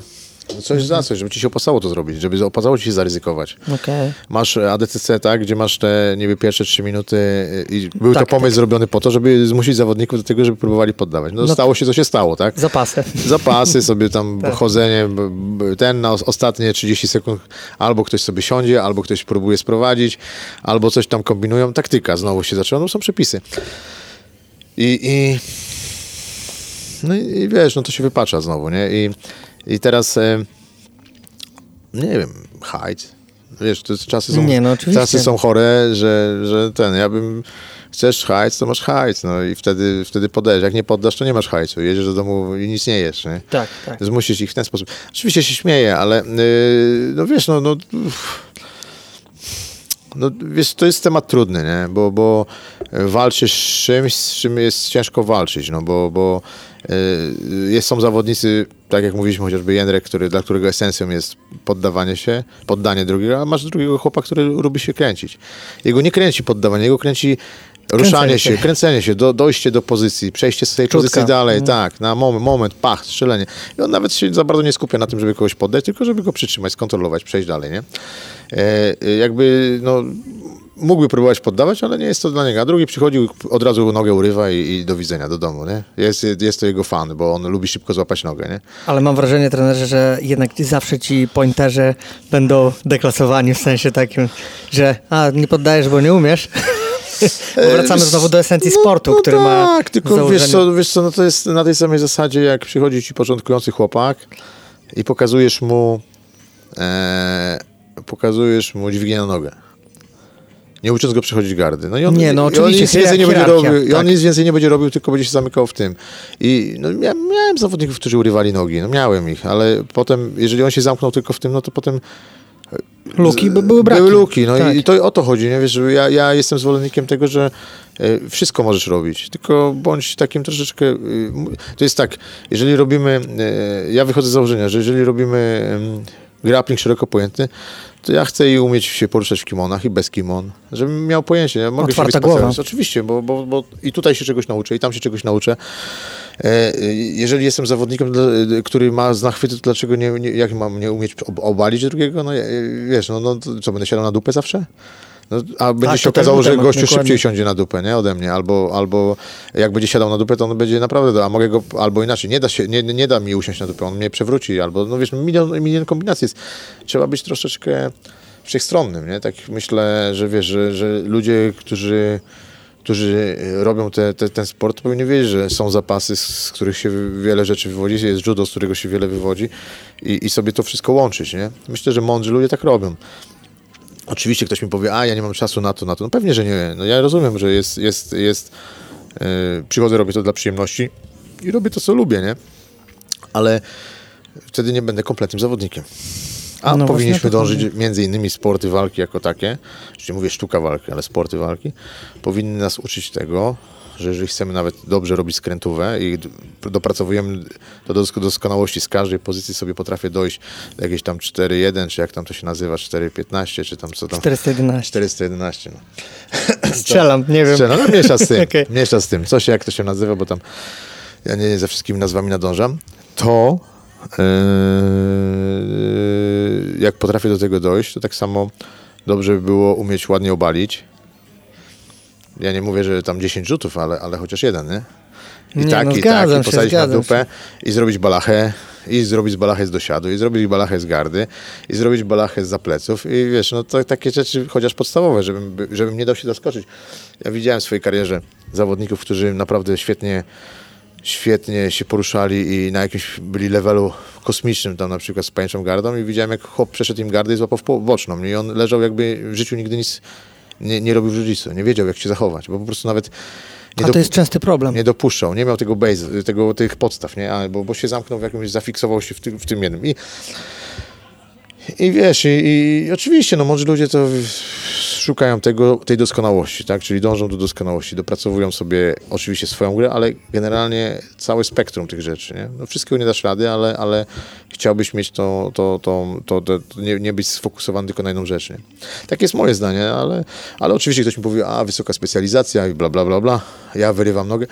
Coś za coś, żeby ci się opłacało to zrobić, żeby opłacało ci się zaryzykować. Okay. Masz ADCC, tak, gdzie masz te niby pierwsze trzy minuty i był tak, to pomysł tak. zrobiony po to, żeby zmusić zawodników do tego, żeby próbowali poddawać. No, no stało się, co się stało, tak? Zapasy. Zapasy, sobie tam tak. chodzenie, ten na ostatnie 30 sekund albo ktoś sobie siądzie, albo ktoś próbuje sprowadzić, albo coś tam kombinują. Taktyka znowu się zaczęła, no są przepisy. I, i no i wiesz, no to się wypacza znowu, nie? I i teraz, e, nie wiem, hajt. Wiesz, to czasy są, nie, no, czasy są chore, że, że ten, ja bym, chcesz hajc, to masz hajc, no i wtedy, wtedy podajesz. Jak nie poddasz, to nie masz hajcu. Jedziesz do domu i nic nie jesz, nie? Tak, tak. Zmusisz ich w ten sposób. Oczywiście się śmieję, ale yy, no wiesz, no, no no, wiesz, to jest temat trudny, nie? Bo, bo walczysz z czymś, z czym jest ciężko walczyć, no bo, bo jest, są zawodnicy, tak jak mówiliśmy, chociażby Jędrek, który, dla którego esencją jest poddawanie się, poddanie drugiego, a masz drugiego chłopa, który lubi się kręcić. Jego nie kręci poddawanie, jego kręci ruszanie się, się, kręcenie się, do, dojście do pozycji, przejście z tej Czutka. pozycji dalej, mm. tak, na moment, moment, pach, strzelenie. I on nawet się za bardzo nie skupia na tym, żeby kogoś poddać, tylko żeby go przytrzymać, skontrolować, przejść dalej, nie? E, jakby, no, mógłby próbować poddawać, ale nie jest to dla niego. A drugi przychodził, od razu nogę urywa i, i, do widzenia, do domu, nie? Jest, jest to jego fan, bo on lubi szybko złapać nogę, nie? Ale mam wrażenie, trenerze, że jednak zawsze ci pointerzy będą deklasowani w sensie takim, że a, nie poddajesz, bo nie umiesz. Wracamy znowu do esencji no, sportu, no który tak, ma. Tak, tylko założenie... wiesz co, wiesz co, no to jest na tej samej zasadzie, jak przychodzi ci początkujący chłopak i pokazujesz mu e, pokazujesz mu dźwignię na nogę nie ucząc go przechodzić gardy. No i on, nie, no oczywiście, on nic więcej nie będzie robił, tak. I on nic więcej nie będzie robił, tylko będzie się zamykał w tym. I no, miałem, miałem zawodników, którzy urywali nogi, no miałem ich, ale potem, jeżeli on się zamknął tylko w tym, no to potem Luki by były braki. Były luki, no tak. i, i, to o to chodzi, nie? Wiesz, ja, ja jestem zwolennikiem tego, że e, wszystko możesz robić, tylko bądź takim troszeczkę... E, to jest tak, jeżeli robimy... E, ja wychodzę z założenia, że jeżeli robimy grappling szeroko pojęty, to ja chcę i umieć się poruszać w kimonach i bez kimon, żebym miał pojęcie. Ja mogę Otwarta się głowa. Oczywiście, bo, bo, bo i tutaj się czegoś nauczę, i tam się czegoś nauczę. E, jeżeli jestem zawodnikiem, który ma znachwyty, to dlaczego nie, nie, jak mam nie umieć obalić drugiego? No wiesz, no, no co, będę siadał na dupę zawsze? No, a będzie tak, się okazało, że gościu dokładnie. szybciej siądzie na dupę, nie? Ode mnie, albo, albo jak będzie siadał na dupę, to on będzie naprawdę, a mogę go, albo inaczej, nie da, się, nie, nie da mi usiąść na dupę, on mnie przewróci, albo, no wiesz, milion, milion kombinacji jest. Trzeba być troszeczkę wszechstronnym, nie? Tak myślę, że wiesz, że, że ludzie, którzy którzy robią te, te, ten sport, powinni wiedzieć, że są zapasy, z których się wiele rzeczy wywodzi, jest judo, z którego się wiele wywodzi i, i sobie to wszystko łączyć, nie? Myślę, że mądrzy ludzie tak robią. Oczywiście ktoś mi powie, a ja nie mam czasu na to, na to. No pewnie, że nie. No ja rozumiem, że jest, jest, jest yy, przychodzę, robię to dla przyjemności i robię to, co lubię, nie? Ale wtedy nie będę kompletnym zawodnikiem. A No powinniśmy to dążyć między innymi sporty walki jako takie, czyli mówię sztuka walki, ale sporty walki, powinny nas uczyć tego, że jeżeli chcemy nawet dobrze robić skrętówę i dopracowujemy to do dosk- doskonałości z każdej pozycji sobie potrafię dojść do jakieś tam 4-1, czy jak tam to się nazywa, 4-15, czy tam co tam... 411. 411, no. Strzelam, nie wiem. Strzelam, no mniejsza z tym, mniejsza z tym. Coś jak to się nazywa, bo tam ja nie ze wszystkimi nazwami nadążam. To yy, jak potrafię do tego dojść, to tak samo dobrze by było umieć ładnie obalić. Ja nie mówię, że tam 10 rzutów, ale, ale chociaż jeden, nie? I Nie, tak, no i tak, i się, posadzić na zgadzam dupę i zrobić balachę, i zrobić balachę z dosiadu, i zrobić balachę z gardy, i zrobić balachę z zapleców. I wiesz, no to takie rzeczy chociaż podstawowe, żebym, by- żebym nie dał się zaskoczyć. Ja widziałem w swojej karierze zawodników, którzy naprawdę świetnie świetnie się poruszali i na jakimś byli levelu kosmicznym, tam na przykład z pajęczą gardą i widziałem jak chłop przeszedł im gardę i złapał w boczną i on leżał jakby w życiu nigdy nic nie, nie robił jiu nie wiedział jak się zachować, bo po prostu nawet nie, A to jest częsty problem. nie dopuszczał, nie miał tego base, tego, tych podstaw, nie? Bo, bo się zamknął w jakimś, zafiksował się w, tym- w tym jednym. I, i wiesz, i, i oczywiście, no mądrzy ludzie to szukają tego, tej doskonałości, tak? Czyli dążą do doskonałości, dopracowują sobie oczywiście swoją grę, ale generalnie całe spektrum tych rzeczy, nie? No wszystkiego nie dasz rady, ale, ale chciałbyś mieć to, to, to, to, to, nie, nie być sfokusowany tylko na jedną rzecz, nie? Takie jest moje zdanie, ale, ale oczywiście ktoś mi powie, a wysoka specjalizacja i bla, bla, bla, bla, ja wyrywam nogę.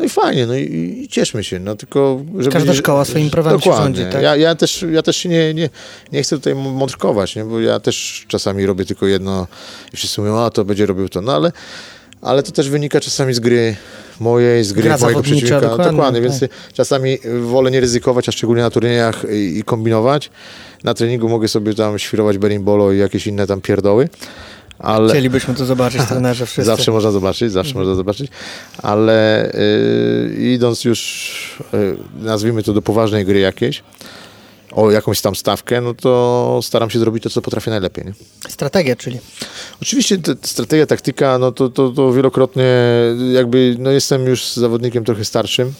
No i fajnie, no i, i cieszmy się, no tylko... Żeby, Każda szkoła swoimi prawami się Dokładnie. rządzi, tak? Ja, ja też, ja też się nie, nie, nie chcę tutaj mądrkować, nie? bo ja też czasami robię tylko jedno i wszyscy mówią, a to będzie robił to, no ale, ale to też wynika czasami z gry mojej, z gry Gra mojego przeciwnika. dokładnie, więc tak. czasami wolę nie ryzykować, a szczególnie na turniejach i, i kombinować. Na treningu mogę sobie tam świrować berimbolo i jakieś inne tam pierdoły. Ale... Chcielibyśmy to zobaczyć, trenerze, wszyscy. Zawsze można zobaczyć, zawsze można zobaczyć, ale y, idąc już, y, nazwijmy to do poważnej gry jakiejś, o jakąś tam stawkę, no to staram się zrobić to, co potrafię najlepiej. Nie? Strategia, czyli. Oczywiście te, strategia, taktyka, no to, to, to wielokrotnie jakby, no jestem już zawodnikiem trochę starszym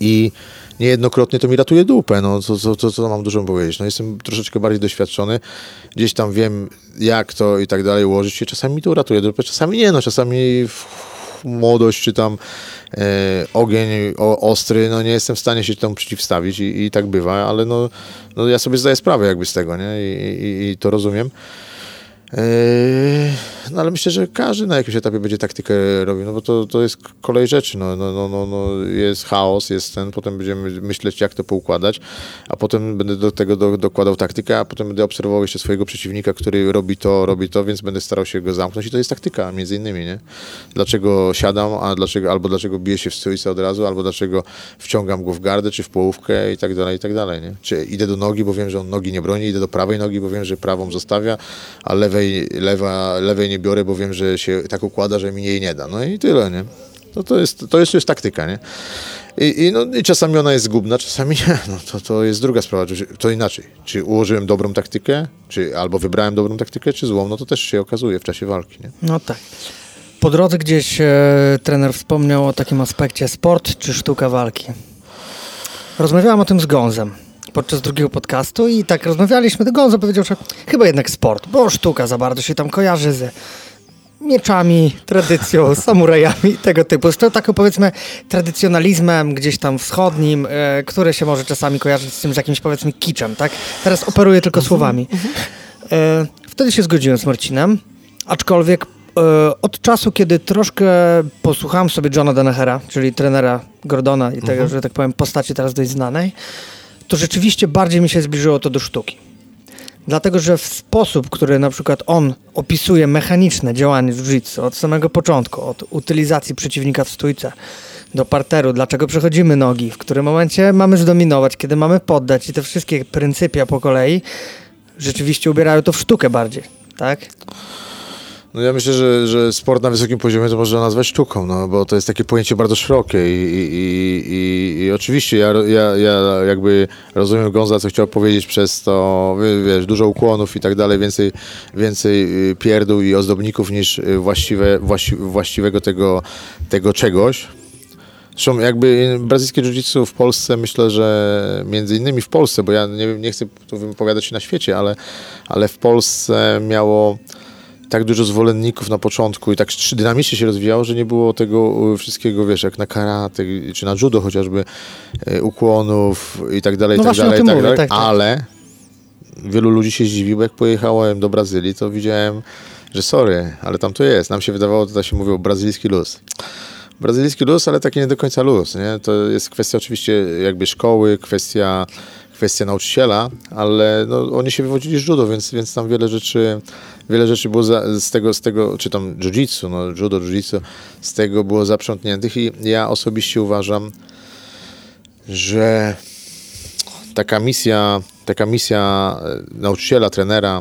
i niejednokrotnie to mi ratuje dupę, no co, co, co, co mam dużo powiedzieć. No jestem troszeczkę bardziej doświadczony, gdzieś tam wiem jak to i tak dalej ułożyć się, czasami mi to uratuje dupę, czasami nie, no czasami młodość czy tam e, ogień o, ostry, no nie jestem w stanie się temu przeciwstawić i, i tak bywa, ale no, no ja sobie zdaję sprawę jakby z tego, nie, i, i, i to rozumiem. Eee, No ale myślę, że każdy na jakimś etapie będzie taktykę robił, no bo to, to jest kolej rzeczy, no, no, no, no, no jest chaos, jest ten, potem będziemy myśleć jak to poukładać, a potem będę do tego do, dokładał taktykę, a potem będę obserwował jeszcze swojego przeciwnika, który robi to, robi to, więc będę starał się go zamknąć i to jest taktyka między innymi, nie? Dlaczego siadam, a dlaczego, albo dlaczego biję się w stójce od razu, albo dlaczego wciągam go w gardę, czy w połówkę i tak dalej, i tak dalej, nie? Czy idę do nogi, bo wiem, że on nogi nie broni, idę do prawej nogi, bo wiem, że prawą zostawia, a lewej, lewa, lewej nie biorę, bo wiem, że się tak układa, że mi jej nie da. No i tyle, nie? To, to, jest, to jest już taktyka, nie? I, i, no, I czasami ona jest zgubna, czasami nie. No, to, to jest druga sprawa. To inaczej. Czy ułożyłem dobrą taktykę, czy albo wybrałem dobrą taktykę, czy złą, no to też się okazuje w czasie walki, nie? No tak. Po drodze gdzieś e, trener wspomniał o takim aspekcie sport czy sztuka walki. Rozmawiałam o tym z Gonzem podczas drugiego podcastu i tak rozmawialiśmy. Gonzo powiedział, że chyba jednak sport, bo sztuka za bardzo się tam kojarzy z mieczami, tradycją, samurajami, tego typu. Z taką powiedzmy tradycjonalizmem gdzieś tam wschodnim, e, które się może czasami kojarzyć z tym, z jakimś powiedzmy kiczem, tak? Teraz operuję tylko słowami. E, wtedy się zgodziłem z Marcinem, aczkolwiek e, od czasu, kiedy troszkę posłuchałem sobie Johna Danahera, czyli trenera Gordona i tego, że tak powiem, postaci teraz dość znanej, to rzeczywiście bardziej mi się zbliżyło to do sztuki. Dlatego, że w sposób, który na przykład on opisuje mechaniczne działanie jiu-jitsu od samego początku, od utylizacji przeciwnika w stójce do parteru, dlaczego przechodzimy nogi, w którym momencie mamy zdominować, kiedy mamy poddać i te wszystkie pryncypia po kolei, rzeczywiście ubierają to w sztukę bardziej, tak? No ja myślę, że, że sport na wysokim poziomie to można nazwać sztuką, no, bo to jest takie pojęcie bardzo szerokie i, i, i, i, oczywiście ja, ja, ja jakby rozumiem Gonza, co chciał powiedzieć przez to, wie- wiesz, dużo ukłonów i tak dalej, więcej, więcej y, pierdół i ozdobników niż y, właściwe, właści, właściwego tego, tego czegoś. Zresztą jakby brazylijskie jiu-jitsu w Polsce, myślę, że między innymi w Polsce, bo ja nie, nie chcę tu wypowiadać się na świecie, ale, ale w Polsce miało tak dużo zwolenników na początku i tak dynamicznie się rozwijało, że nie było tego wszystkiego, wiesz, jak na karate, czy na judo chociażby, e, ukłonów i tak dalej, no i tak dalej, i tak mówię, dalej. Tak, tak. ale wielu ludzi się zdziwiło, jak pojechałem do Brazylii, to widziałem, że sorry, ale tam to jest. Nam się wydawało, to się mówiło brazylijski luz. Brazylijski luz, ale taki nie do końca luz, nie? To jest kwestia oczywiście jakby szkoły, kwestia kwestia nauczyciela, ale no, oni się wywodzili z judo, więc, więc tam wiele rzeczy, wiele rzeczy było za, z tego, z tego, czy tam jiu-jitsu, no judo, jiu-jitsu, z tego było zaprzątniętych i ja osobiście uważam, że taka misja, taka misja e, nauczyciela, trenera,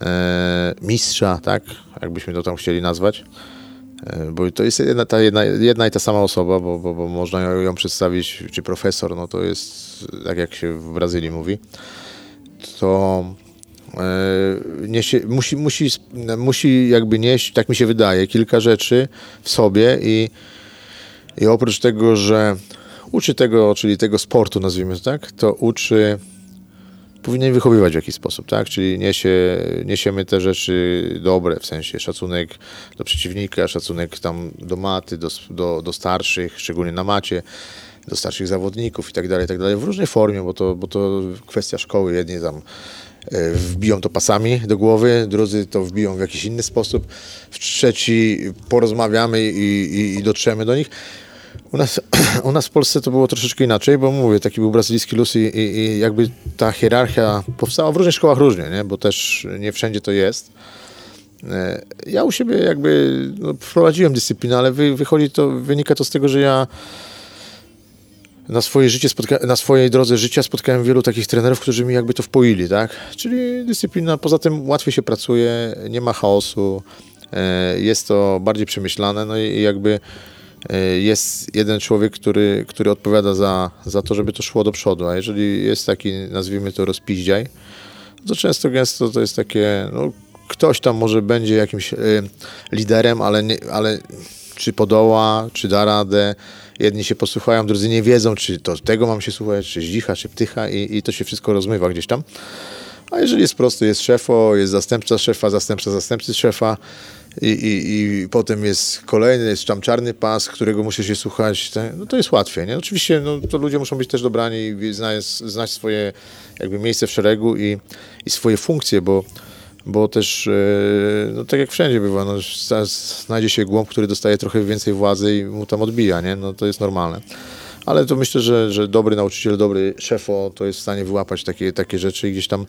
e, mistrza, tak, jakbyśmy to tam chcieli nazwać, bo to jest jedna, ta jedna, jedna i ta sama osoba, bo, bo, bo można ją, ją przedstawić, czy profesor, no to jest tak jak się w Brazylii mówi, to e, niesie, musi, musi, musi jakby nieść, tak mi się wydaje, kilka rzeczy w sobie i, i oprócz tego, że uczy tego, czyli tego sportu, nazwijmy to tak, to uczy, powinien wychowywać w jakiś sposób, tak? Czyli niesie, niesiemy te rzeczy dobre, w sensie szacunek do przeciwnika, szacunek tam do maty, do, do, do starszych, szczególnie na macie, do starszych zawodników i tak dalej, tak dalej, w różnej formie, bo to, bo to kwestia szkoły, jedni tam e, wbiją to pasami do głowy, drudzy to wbiją w jakiś inny sposób, w trzeci porozmawiamy i, i, i dotrzemy do nich. U nas, u nas w Polsce to było troszeczkę inaczej, bo mówię, taki był brazylijski luz i, i, i jakby ta hierarchia powstała w różnych szkołach różnie, nie? bo też nie wszędzie to jest. E, ja u siebie jakby no, wprowadziłem dyscyplinę, ale wy, wychodzi to, wynika to z tego, że ja na, swoje życie spotka- na swojej drodze życia spotkałem wielu takich trenerów, którzy mi jakby to wpoili, tak? Czyli dyscyplina, poza tym łatwiej się pracuje, nie ma chaosu, e, jest to bardziej przemyślane, no i jakby jest jeden człowiek, który, który odpowiada za, za to, żeby to szło do przodu, a jeżeli jest taki, nazwijmy to rozpiździaj, to często gęsto to jest takie, no, ktoś tam może będzie jakimś y, liderem, ale, nie, ale czy podoła, czy da radę, jedni się posłuchają, drudzy nie wiedzą, czy to tego mam się słuchać, czy zdzicha, czy ptycha i, i to się wszystko rozmywa gdzieś tam. A jeżeli jest prosty, jest szefo, jest zastępca szefa, zastępca zastępcy szefa i, i, i potem jest kolejny, jest tam czarny pas, którego muszę się słuchać, no to jest łatwiej, nie? Oczywiście no, to ludzie muszą być też dobrani i znać, znać swoje jakby miejsce w szeregu i, i swoje funkcje, bo bo też, e, no tak jak wszędzie bywa, no, znajdzie się głąb, który dostaje trochę więcej władzy i mu tam odbija, nie? No to jest normalne. Ale to myślę, że, że dobry nauczyciel, dobry szefo to jest w stanie wyłapać takie, takie rzeczy i gdzieś tam,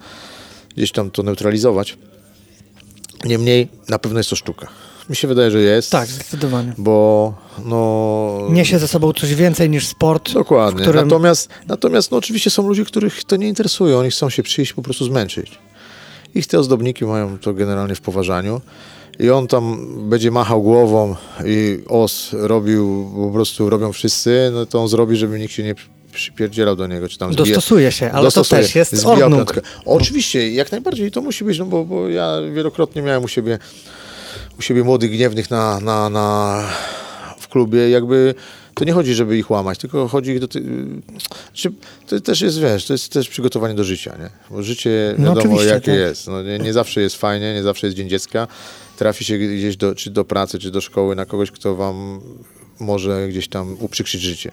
gdzieś tam to neutralizować. Niemniej na pewno jest to sztuka. Mi się wydaje, że jest. Tak, zdecydowanie. Bo no... Niesie ze sobą coś więcej niż sport. Dokładnie. Którym... Natomiast, natomiast no, oczywiście są ludzie, których to nie interesuje. Oni chcą się przyjść po prostu zmęczyć. Ich te ozdobniki mają to generalnie w poważaniu. I on tam będzie machał głową i os robił, po prostu robią wszyscy, no to on zrobi, żeby nikt się nie przypierdzielał do niego, czy tam zbije, Dostosuje się, ale dostosuje, to też jest ornung. Oczywiście, jak najbardziej to musi być, no bo, bo ja wielokrotnie miałem u siebie, u siebie młodych gniewnych na, na, na, w klubie, jakby to nie chodzi, żeby ich łamać, tylko chodzi ich do... Ty... To też jest, wiesz, to jest też przygotowanie do życia, nie? Bo życie no wiadomo no jakie tak. jest. No, nie, nie, zawsze jest fajnie, nie zawsze jest Dzień Dziecka. Trafi się gdzieś do, czy do pracy, czy do szkoły na kogoś, kto wam może gdzieś tam uprzykrzyć życie.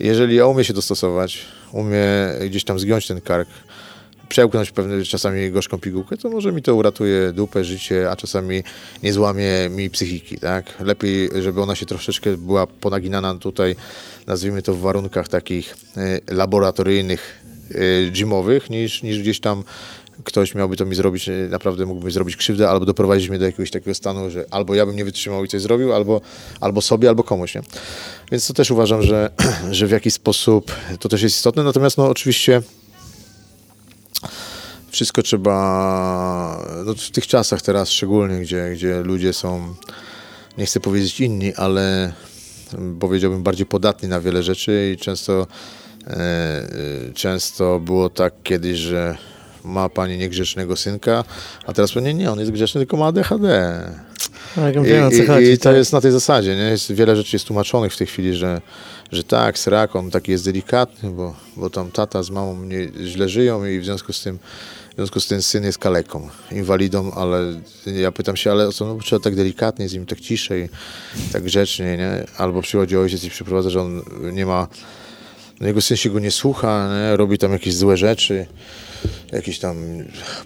Jeżeli ja umie się dostosować, umie gdzieś tam zgiąć ten kark, przełknąć pewne czasami gorzką pigułkę, to może mi to uratuje dupę, życie, a czasami nie złamie mi psychiki, tak? Lepiej, żeby ona się troszeczkę była ponaginana tutaj, nazwijmy to w warunkach takich e, laboratoryjnych, e, gymowych, niż, niż gdzieś tam ktoś miałby to mi zrobić, e, naprawdę mógłby zrobić krzywdę, albo doprowadzić mnie do jakiegoś takiego stanu, że albo ja bym nie wytrzymał i coś zrobił, albo, albo sobie, albo komuś, nie? Więc to też uważam, że, że w jakiś sposób to też jest istotne, natomiast no oczywiście wszystko trzeba, no w tych czasach teraz szczególnie, gdzie, gdzie ludzie są, nie chcę powiedzieć inni, ale powiedziałbym bardziej podatni na wiele rzeczy i często, e, często było tak kiedyś, że ma pani niegrzecznego synka, a teraz pewnie nie, on jest grzeczny, tylko ma ADHD. Tak, wiem, o co I, chodzi, i, to tak. jest na tej zasadzie, nie? Jest, wiele rzeczy jest tłumaczonych w tej chwili, że, że tak, srak, on taki jest delikatny, bo, bo tam tata z mamą nie, źle żyją i w związku z tym w związku z tym syn jest kaleką, inwalidą, ale ja pytam się, ale co, no, trzeba tak delikatnie, z nim tak ciszej, tak grzecznie, nie? Albo przychodzi ojciec i przyprowadza, że on nie ma, no jego syn się go nie słucha, nie? robi tam jakieś złe rzeczy, jakieś tam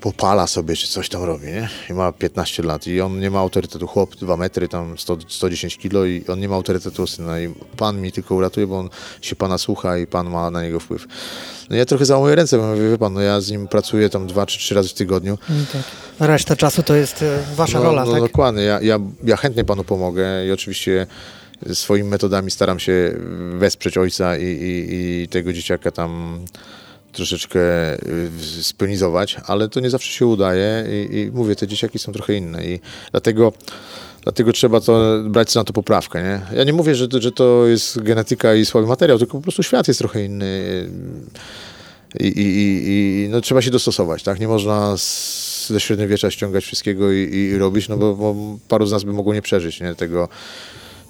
popala sobie, czy coś tam robi, nie? I ma 15 lat i on nie ma autorytetu, chłop 2 metry, tam 100, 110 kilo i on nie ma autorytetu syna i pan mi tylko uratuje, bo on się pana słucha i pan ma na niego wpływ. No ja trochę załamuję ręce, bo mówię, wie pan, no ja z nim pracuję tam dwa czy trzy razy w tygodniu. Tak. Reszta czasu to jest e, wasza no, rola, no, tak? dokładnie, ja, ja, ja chętnie panu pomogę i oczywiście swoimi metodami staram się wesprzeć ojca i, i, i tego dzieciaka tam troszeczkę y, spionizować, ale to nie zawsze się udaje i, i mówię, te dzieciaki są trochę inne i dlatego Dlatego trzeba to brać na to poprawkę. Nie? Ja nie mówię, że że to jest genetyka i słaby materiał, tylko po prostu świat jest trochę inny i, i, i, i no, trzeba się dostosować. Tak? Nie można z, ze średniowiecza ściągać wszystkiego i, i robić, no bo, bo paru z nas by mogło nie przeżyć nie? Tego,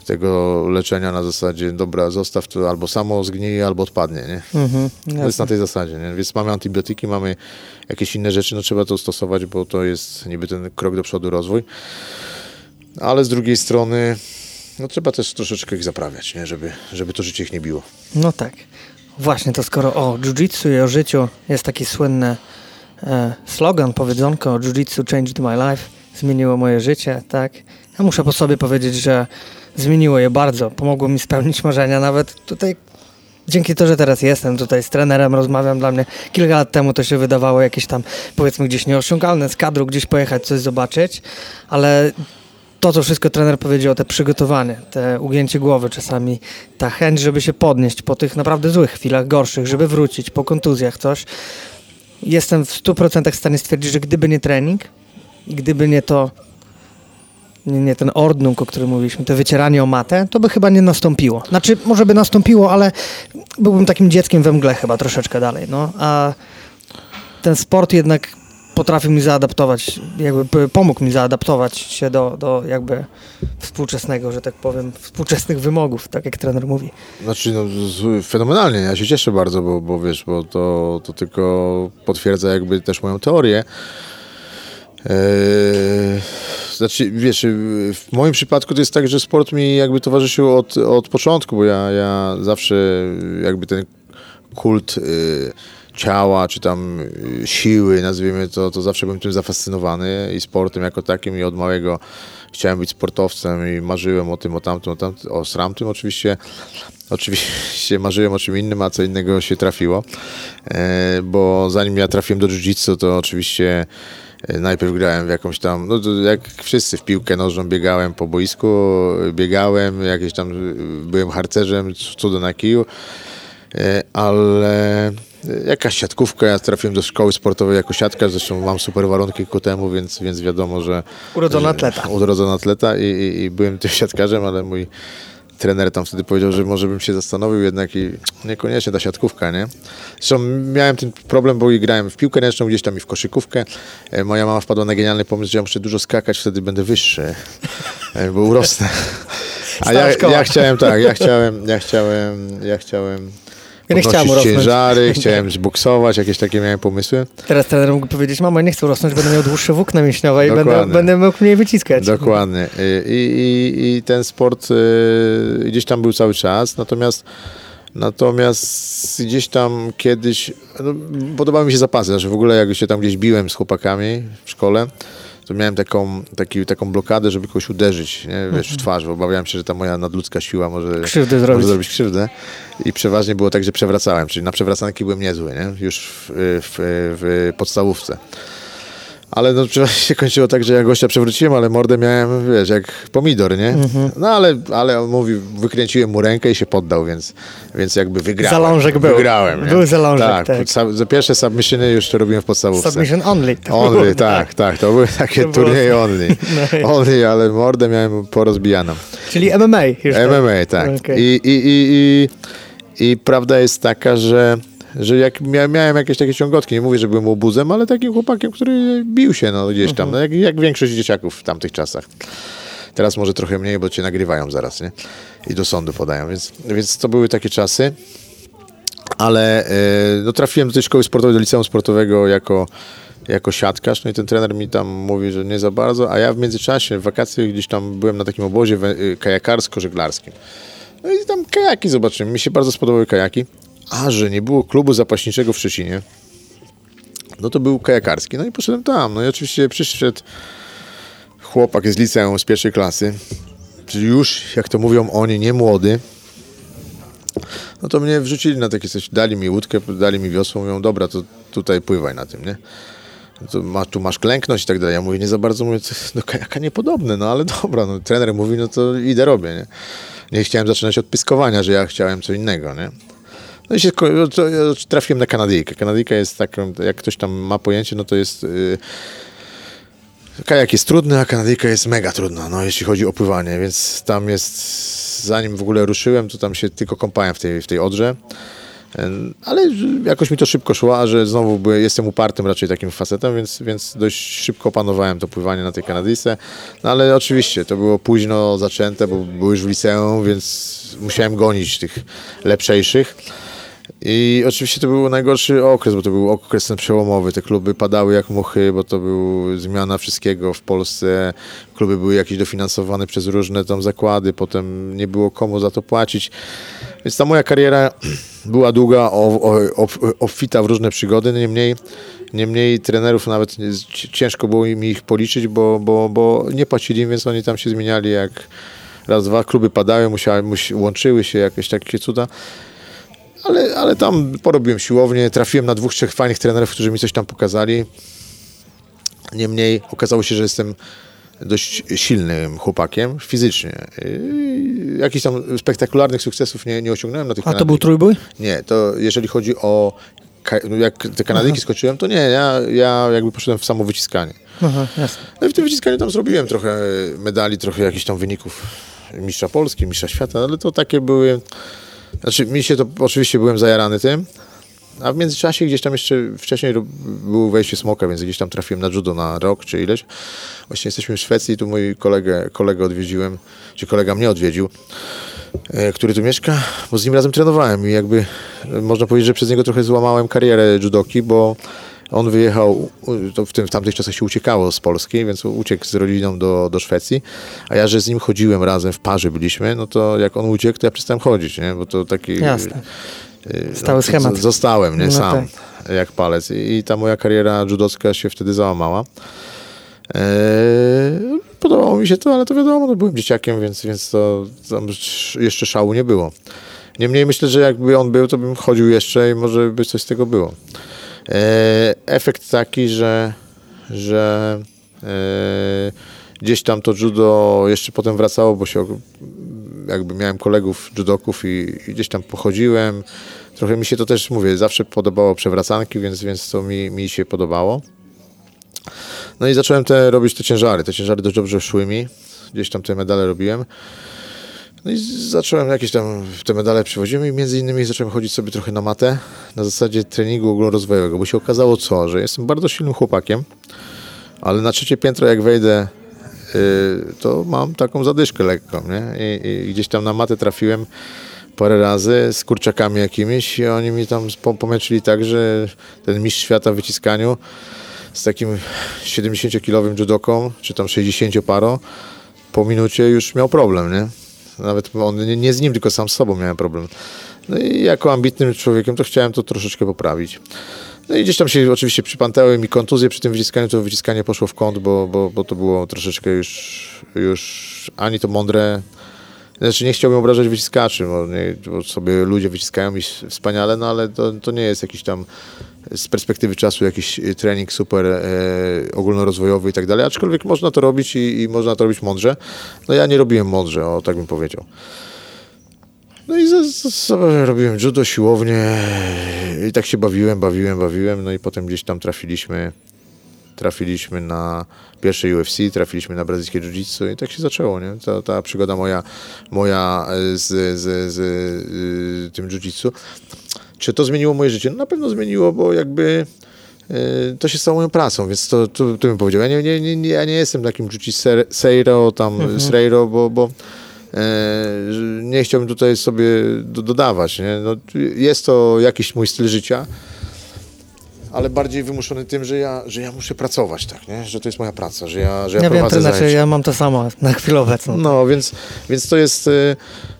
tego leczenia na zasadzie, dobra, zostaw to albo samo zgnije, albo odpadnie, nie? Mhm, to jest na tej zasadzie, nie? Więc mamy antybiotyki, mamy jakieś inne rzeczy, no trzeba to stosować, bo to jest niby ten krok do przodu rozwój. Ale z drugiej strony, no trzeba też troszeczkę ich zaprawiać, nie? Żeby, żeby to życie ich nie biło. No tak. Właśnie to skoro o jiu-jitsu i o życiu jest taki słynny e, slogan, powiedzonko jiu-jitsu changed my life, zmieniło moje życie, tak? Ja muszę po sobie powiedzieć, że zmieniło je bardzo, pomogło mi spełnić marzenia, nawet tutaj dzięki to, że teraz jestem tutaj z trenerem, rozmawiam dla mnie. Kilka lat temu to się wydawało jakieś tam, powiedzmy, gdzieś nieosiągalne z kadru, gdzieś pojechać, coś zobaczyć, ale to, co wszystko trener powiedział, te przygotowanie, te ugięcie głowy czasami, ta chęć, żeby się podnieść po tych naprawdę złych chwilach, gorszych, żeby wrócić po kontuzjach, coś. Jestem w 100% w stanie stwierdzić, że gdyby nie trening gdyby nie to, nie, nie ten ordnung, o którym mówiliśmy, to wycieranie o matę, to by chyba nie nastąpiło. Znaczy, może by nastąpiło, ale byłbym takim dzieckiem we mgle chyba troszeczkę dalej, no. A ten sport jednak potrafił mi zaadaptować, jakby pomógł mi zaadaptować się do, do jakby współczesnego, że tak powiem, współczesnych wymogów, tak jak trener mówi. Znaczy, no, fenomenalnie, ja się cieszę bardzo, bo, bo wiesz, bo to, to tylko potwierdza jakby też moją teorię. Eee, znaczy, wiesz, w moim przypadku to jest tak, że sport mi jakby towarzyszył od, od początku, bo ja, ja zawsze jakby ten kult y, ciała, czy tam y, siły, nazwijmy to, to zawsze byłem tym zafascynowany i sportem jako takim i od małego chciałem być sportowcem i marzyłem o tym, o tamtym, o, tamtym, o sramtym oczywiście. Oczywiście marzyłem o czym innym, a co innego się trafiło, e, bo zanim ja trafiłem do jiu-jitsu, to oczywiście najpierw grałem w jakąś tam, no jak wszyscy w piłkę nożną biegałem po boisku, biegałem, jakieś tam byłem harcerzem, cudo na kiju, e, ale jakaś siatkówka, ja trafiłem do szkoły sportowej jako siatkarz, zresztą mam super warunki ku temu, więc, więc wiadomo, że... Urodzony że, atleta. Urodzony atleta i, i, i byłem tym siatkarzem, ale mój trener tam wtedy powiedział, że może bym się zastanowił jednak i niekoniecznie ta siatkówka, nie? Zresztą miałem ten problem, bo i grałem w piłkę ręczną, gdzieś tam i w koszykówkę. E, Moja mama wpadła na genialny pomysł, że ja muszę dużo skakać, wtedy będę wyższy, e, bo urosnę. A ja, ja chciałem tak, ja chciałem, ja chciałem, ja chciałem ja nie chciałem urosnąć. ciężary, chciałem zboksować, jakieś takie miałem pomysły. Teraz trener mógł powiedzieć, mamo, ja nie chcę urosnąć, będę miał dłuższe włókna mięśniowe i będę, będę mógł mniej wyciskać. Dokładnie. I, i, i ten sport y, gdzieś tam był cały czas, natomiast Natomiast gdzieś tam kiedyś no, podobały mi się zapasy, znaczy w ogóle jak się tam gdzieś biłem z chłopakami w szkole, to miałem taką, taki, taką blokadę, żeby kogoś uderzyć nie? Wiesz, w twarz, bo obawiałem się, że ta moja nadludzka siła może, krzywdę może zrobić. zrobić krzywdę. I przeważnie było tak, że przewracałem, czyli na przewracanki byłem niezły, nie? już w, w, w podstawówce. Ale no, się kończyło tak, że ja gościa przewróciłem, ale mordę miałem, wiesz, jak pomidor, nie? No ale, ale on mówi, wykręciłem mu rękę i się poddał, więc, więc jakby wygrałem. Zalążek był. Wygrałem. Był zalążek, tak. tak. Za pierwsze submissiony już to robiłem w podstawówce. Submission only. Only, tak, tak. To były takie to turnieje only. No only, ale mordę miałem porozbijaną. Czyli MMA już MMA, tak. Okay. I, i, i, i, I prawda jest taka, że że jak miałem jakieś takie ciągotki, nie mówię, że byłem obuzem, ale takim chłopakiem, który bił się no, gdzieś tam, no, jak, jak większość dzieciaków w tamtych czasach. Teraz może trochę mniej, bo cię nagrywają zaraz, nie? I do sądu podają, więc, więc to były takie czasy. Ale e, no, trafiłem do tej szkoły sportowej, do liceum sportowego jako, jako siatkarz, no i ten trener mi tam mówi, że nie za bardzo, a ja w międzyczasie, w wakacje gdzieś tam byłem na takim obozie we- kajakarsko-żeglarskim. No i tam kajaki zobaczyłem, mi się bardzo spodobały kajaki, a że nie było klubu zapaśniczego w Szczecinie, no to był kajakarski, no i poszedłem tam, no i oczywiście przyszedł chłopak z liceum z pierwszej klasy, już, jak to mówią oni, nie młody, no to mnie wrzucili na takie coś, dali mi łódkę, dali mi wiosło, mówią, dobra, to tutaj pływaj na tym, nie? To ma, tu masz klękność i tak dalej. Ja mówię, nie za bardzo, mówię, to do kajaka niepodobne, no ale dobra, no trener mówi, no to idę robię, nie? Nie chciałem zaczynać od pyskowania, że ja chciałem co innego, nie? No i się no trafiłem na Kanadyjkę. Kanadyjka jest taką, jak ktoś tam ma pojęcie, no to jest... Yy, Kajak jest trudny, a Kanadyjka jest mega trudna, no jeśli chodzi o pływanie, więc tam jest, zanim w ogóle ruszyłem, to tam się tylko kąpałem w tej, w tej odrze, ale jakoś mi to szybko szło, a że znowu byłem, jestem upartym raczej takim facetem, więc, więc dość szybko opanowałem to pływanie na tej Kanadyjce, no ale oczywiście to było późno zaczęte, bo było już w liceum, więc musiałem gonić tych lepszejszych. I oczywiście to był najgorszy okres, bo to był okres ten przełomowy. Te kluby padały jak muchy, bo to był zmiana wszystkiego w Polsce. Kluby były jakieś dofinansowane przez różne tam zakłady, potem nie było komu za to płacić. Więc ta moja kariera była długa, obfita w różne przygody, niemniej, niemniej trenerów nawet ciężko było mi ich policzyć, bo, bo, bo nie płacili, więc oni tam się zmieniali jak raz, dwa kluby padały, musiały, musi, łączyły się jakieś takie cuda. Ale, ale tam porobiłem siłownię, trafiłem na dwóch, trzech fajnych trenerów, którzy mi coś tam pokazali. Niemniej okazało się, że jestem dość silnym chłopakiem fizycznie. I jakichś tam spektakularnych sukcesów nie, nie osiągnąłem na tych A to był trójbój? Nie, to jeżeli chodzi o... no Jak te Kanadyjki skoczyłem, to nie, ja, ja jakby poszedłem w samo wyciskanie. Aha, jasne. No i w tym wyciskaniu tam zrobiłem trochę medali, trochę jakichś tam wyników mistrza Polski, mistrza świata, ale to takie były... Znaczy mi się to, oczywiście byłem zajarany tym, a w międzyczasie gdzieś tam jeszcze wcześniej było wejście smoka, więc gdzieś tam trafiłem na judo na rok czy ileś. Właśnie jesteśmy w Szwecji, tu mój kolegę, kolegę odwiedziłem, czy kolega mnie odwiedził, e, który tu mieszka, bo z nim razem trenowałem i jakby e, można powiedzieć, że przez niego trochę złamałem karierę judoki, bo on wyjechał, to w, tym, w tamtych czasach się uciekało z Polski, więc uciekł z rodziną do, do Szwecji, a ja, że z nim chodziłem razem, w parze byliśmy, no to jak on uciekł, to ja przestałem chodzić, nie? bo to taki... Jasne. e, Stały to- schemat. Zostałem, nie? No Sam, jak palec. I ta moja kariera judocka się wtedy załamała. Eee, podobało mi się to, ale to wiadomo, no byłem dzieciakiem, więc, więc to jeszcze szału nie było. Niemniej myślę, że jakby on był, to bym chodził jeszcze i może by coś z tego było. Eee, efekt taki, że, że eee, gdzieś tam to judo jeszcze potem wracało, bo się jakby miałem kolegów judoków i, i gdzieś tam pochodziłem. Trochę mi się to też, mówię, zawsze podobało przewracanki, więc, więc to mi, mi się podobało. No i zacząłem te, robić te ciężary. Te ciężary dość dobrze szły mi. Gdzieś tam te medale robiłem. No i zacząłem jakieś tam te medale przywoziłem i między innymi zacząłem chodzić sobie trochę na matę na zasadzie treningu ogólnorozwojowego, bo się okazało co, że jestem bardzo silnym chłopakiem, ale na trzecie piętro jak wejdę, yy, to mam taką zadyszkę lekką, nie? I, I gdzieś tam na matę trafiłem parę razy z kurczakami jakimiś i oni mi tam po- pomęczyli tak, że ten mistrz świata w wyciskaniu z takim 70-kilowym judoką, czy tam 60-paro, po minucie już miał problem, nie? Nawet on, nie, nie z nim, tylko sam z sobą miałem problem. No i jako ambitnym człowiekiem to chciałem to troszeczkę poprawić. No i gdzieś tam się oczywiście przypantęły mi kontuzje przy tym wyciskaniu, to wyciskanie poszło w kąt, bo, bo, bo to było troszeczkę już, już ani to mądre, znaczy nie chciałbym obrażać wyciskaczy, bo, nie, bo sobie ludzie wyciskają i wspaniale, no ale to, to nie jest jakiś tam z perspektywy czasu jakiś trening super e, ogólnorozwojowy i tak dalej, aczkolwiek można to robić i, i można to robić mądrze. No ja nie robiłem mądrze, o tak bym powiedział. No i sobie robiłem judo, siłownię i tak się bawiłem, bawiłem, bawiłem, no i potem gdzieś tam trafiliśmy trafiliśmy na pierwsze UFC, trafiliśmy na brazylijskie jiu-jitsu i tak się zaczęło, nie? Ta, ta przygoda moja, moja e, z, z, z y, tym jiu-jitsu. Czy to zmieniło moje życie? No na pewno zmieniło, bo jakby y, to się stało moją pracą, więc to, to, to bym powiedział. Ja nie, nie, nie, ja nie jestem takim Juji Seiro, tam mhm. Bo, bo e, nie chciałbym tutaj sobie do, dodawać. Nie? No, jest to jakiś mój styl życia, ale bardziej wymuszony tym, że ja, że ja muszę pracować, tak, nie? że to jest moja praca, że ja, że ja, ja prowadzę wiem, znaczy, ja mam to samo na chwilę obecną. No, więc, więc to jest e,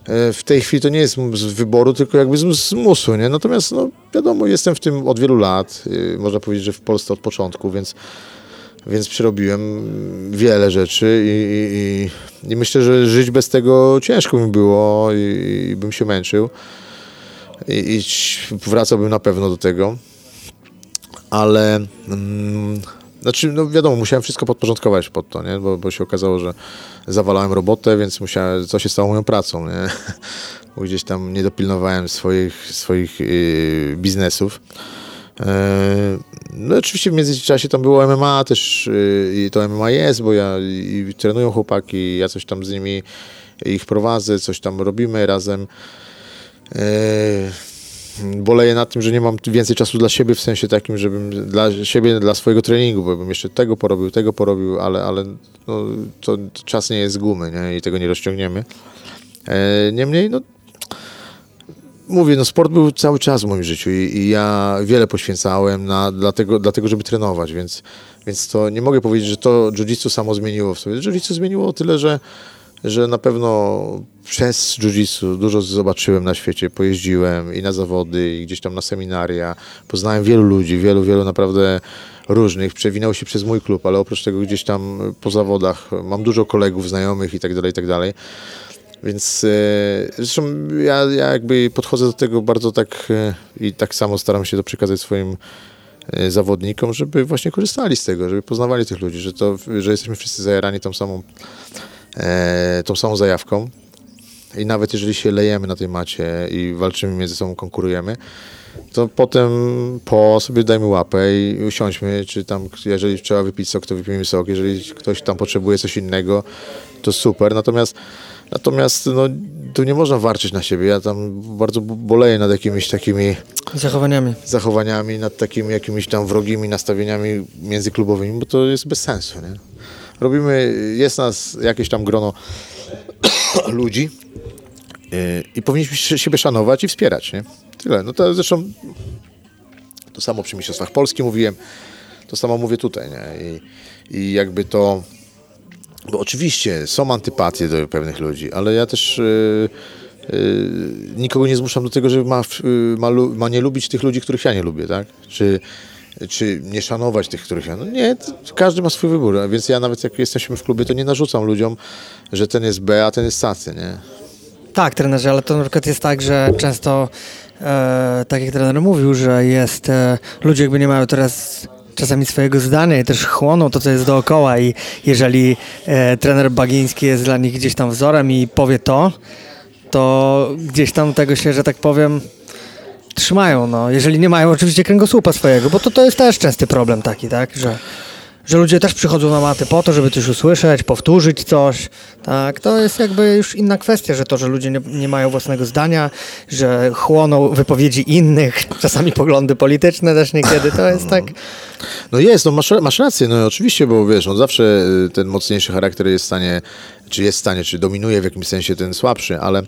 e, w tej chwili to nie jest z wyboru, tylko jakby z, z musu, nie? Natomiast, no, wiadomo, jestem w tym od wielu lat, e, można powiedzieć, że w Polsce od początku, więc więc przerobiłem wiele rzeczy i, i, i, myślę, że żyć bez tego ciężko mi było i, i bym się męczył i, i wracałbym na pewno do tego ale mm, znaczy, no wiadomo, musiałem wszystko podporządkować pod to, nie? Bo, bo się okazało, że zawalałem robotę, więc musiałem, co się stało moją pracą, nie? Bo gdzieś tam nie dopilnowałem swoich, swoich yy, biznesów. Yy, no oczywiście w międzyczasie tam było MMA też yy, i to MMA jest, bo ja i trenują chłopaki, ja coś tam z nimi ich prowadzę, coś tam robimy razem. Yy, boleję nad tym, że nie mam więcej czasu dla siebie, w sensie takim, żebym dla siebie, dla swojego treningu, bo bym jeszcze tego porobił, tego porobił, ale, ale no, to, czas nie jest z gumy nie? i tego nie rozciągniemy. E, niemniej, no, mówię, no sport był cały czas w moim życiu i, i ja wiele poświęcałem na, dlatego, dlatego, żeby trenować, więc, więc to nie mogę powiedzieć, że to jiu-jitsu samo zmieniło w sobie. Jiu-jitsu zmieniło tyle, że że na pewno przez jiu-jitsu dużo zobaczyłem na świecie, pojeździłem i na zawody, i gdzieś tam na seminaria, poznałem wielu ludzi, wielu, wielu naprawdę różnych, przewinął się przez mój klub, ale oprócz tego gdzieś tam po zawodach mam dużo kolegów, znajomych i tak dalej, i tak dalej. Więc e, zresztą ja, ja jakby podchodzę do tego bardzo tak e, i tak samo staram się to przekazać swoim e, zawodnikom, żeby właśnie korzystali z tego, żeby poznawali tych ludzi, że, to, że jesteśmy wszyscy zajarani tą samą tą samą zajawką. I nawet jeżeli się lejemy na tej macie i walczymy między sobą, konkurujemy, to potem po sobie dajmy łapę i usiądźmy, czy tam, jeżeli trzeba wypić sok, to wypijmy sok, jeżeli ktoś tam potrzebuje coś innego, to super. Natomiast Natomiast no, tu nie można warczyć na siebie. Ja tam bardzo boleję nad jakimiś takimi zachowaniami. zachowaniami, nad takimi jakimiś tam wrogimi nastawieniami międzyklubowymi, bo to jest bez sensu. Nie? Robimy, jest nas jakieś tam grono ludzi y, i powinniśmy siebie szanować i wspierać, nie? Tyle. No to zresztą to samo przy Mistrzostwach Polski mówiłem, to samo mówię tutaj, nie? I, i jakby to, bo oczywiście są antypatie do pewnych ludzi, ale ja też yy, nikogo nie zmuszam do tego, żeby ma, yy, ma, ma, nie lubić tych ludzi, których ja nie lubię, tak? Czy czy nie szanować tych, których ja... No nie, każdy ma swój wybór, więc ja nawet jak jesteśmy w klubie, to nie narzucam ludziom, że ten jest B, a ten jest Sacy, nie? Tak, trenerze, ale to na przykład jest tak, że często, e, tak jak trener mówił, że jest, e, ludzie jakby nie mają teraz czasami swojego zdania i też chłoną to, co jest dookoła i jeżeli e, trener Bagiński jest dla nich gdzieś tam wzorem i powie to, to gdzieś tam tego się, że tak powiem, trzymają, no. Jeżeli nie mają oczywiście kręgosłupa swojego, bo to, to jest też częsty problem taki, tak, że, że ludzie też przychodzą na maty po to, żeby coś usłyszeć, powtórzyć coś, tak, to jest jakby już inna kwestia, że to, że ludzie nie, nie mają własnego zdania, że chłoną wypowiedzi innych, czasami poglądy polityczne też niekiedy, to jest tak... No jest, no masz, masz rację, no oczywiście, bo wiesz, no zawsze y, ten mocniejszy charakter jest w stanie czy jest w stanie, czy dominuje w jakimś sensie ten słabszy, ale,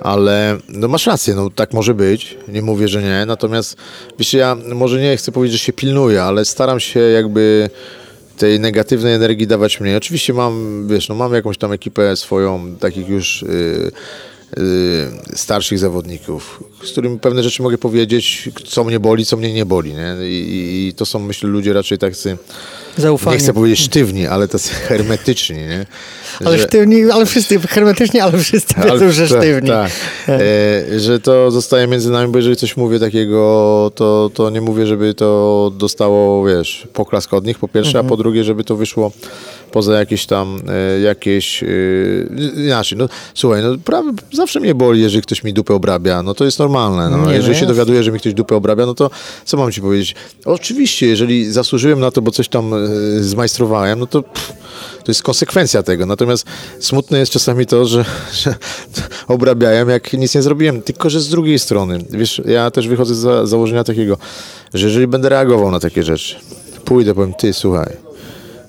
ale no masz rację, no tak może być, nie mówię, że nie, natomiast wiesz, ja może nie chcę powiedzieć, że się pilnuję, ale staram się jakby tej negatywnej energii dawać mniej. Oczywiście mam, wiesz, no mam jakąś tam ekipę swoją, takich już yy, starszych zawodników, z którymi pewne rzeczy mogę powiedzieć, co mnie boli, co mnie nie boli, nie? I, i to są, myślę, ludzie raczej tacy Zaufanie. Nie chcę powiedzieć sztywni, ale tacy hermetyczni, nie? Ale że... sztywni, ale wszyscy hermetyczni, ale wszyscy ale, wiedzą, że tak, sztywni. Tak. E, że to zostaje między nami, bo jeżeli coś mówię takiego, to, to nie mówię, żeby to dostało, wiesz, poklask od nich po pierwsze, mhm. a po drugie, żeby to wyszło poza jakieś tam, e, jakieś, e, inaczej, no słuchaj, no prawie, zawsze mnie boli, jeżeli ktoś mi dupę obrabia, no to jest normalne, no. Nie, jeżeli no się dowiaduje, że mi ktoś dupę obrabia, no to co mam ci powiedzieć? Oczywiście, jeżeli zasłużyłem na to, bo coś tam e, zmajstrowałem, no to pff, to jest konsekwencja tego. Natomiast smutne jest czasami to, że, że obrabiają, jak nic nie zrobiłem. Tylko, że z drugiej strony, wiesz, ja też wychodzę z założenia takiego, że jeżeli będę reagował na takie rzeczy, pójdę, powiem, ty, słuchaj,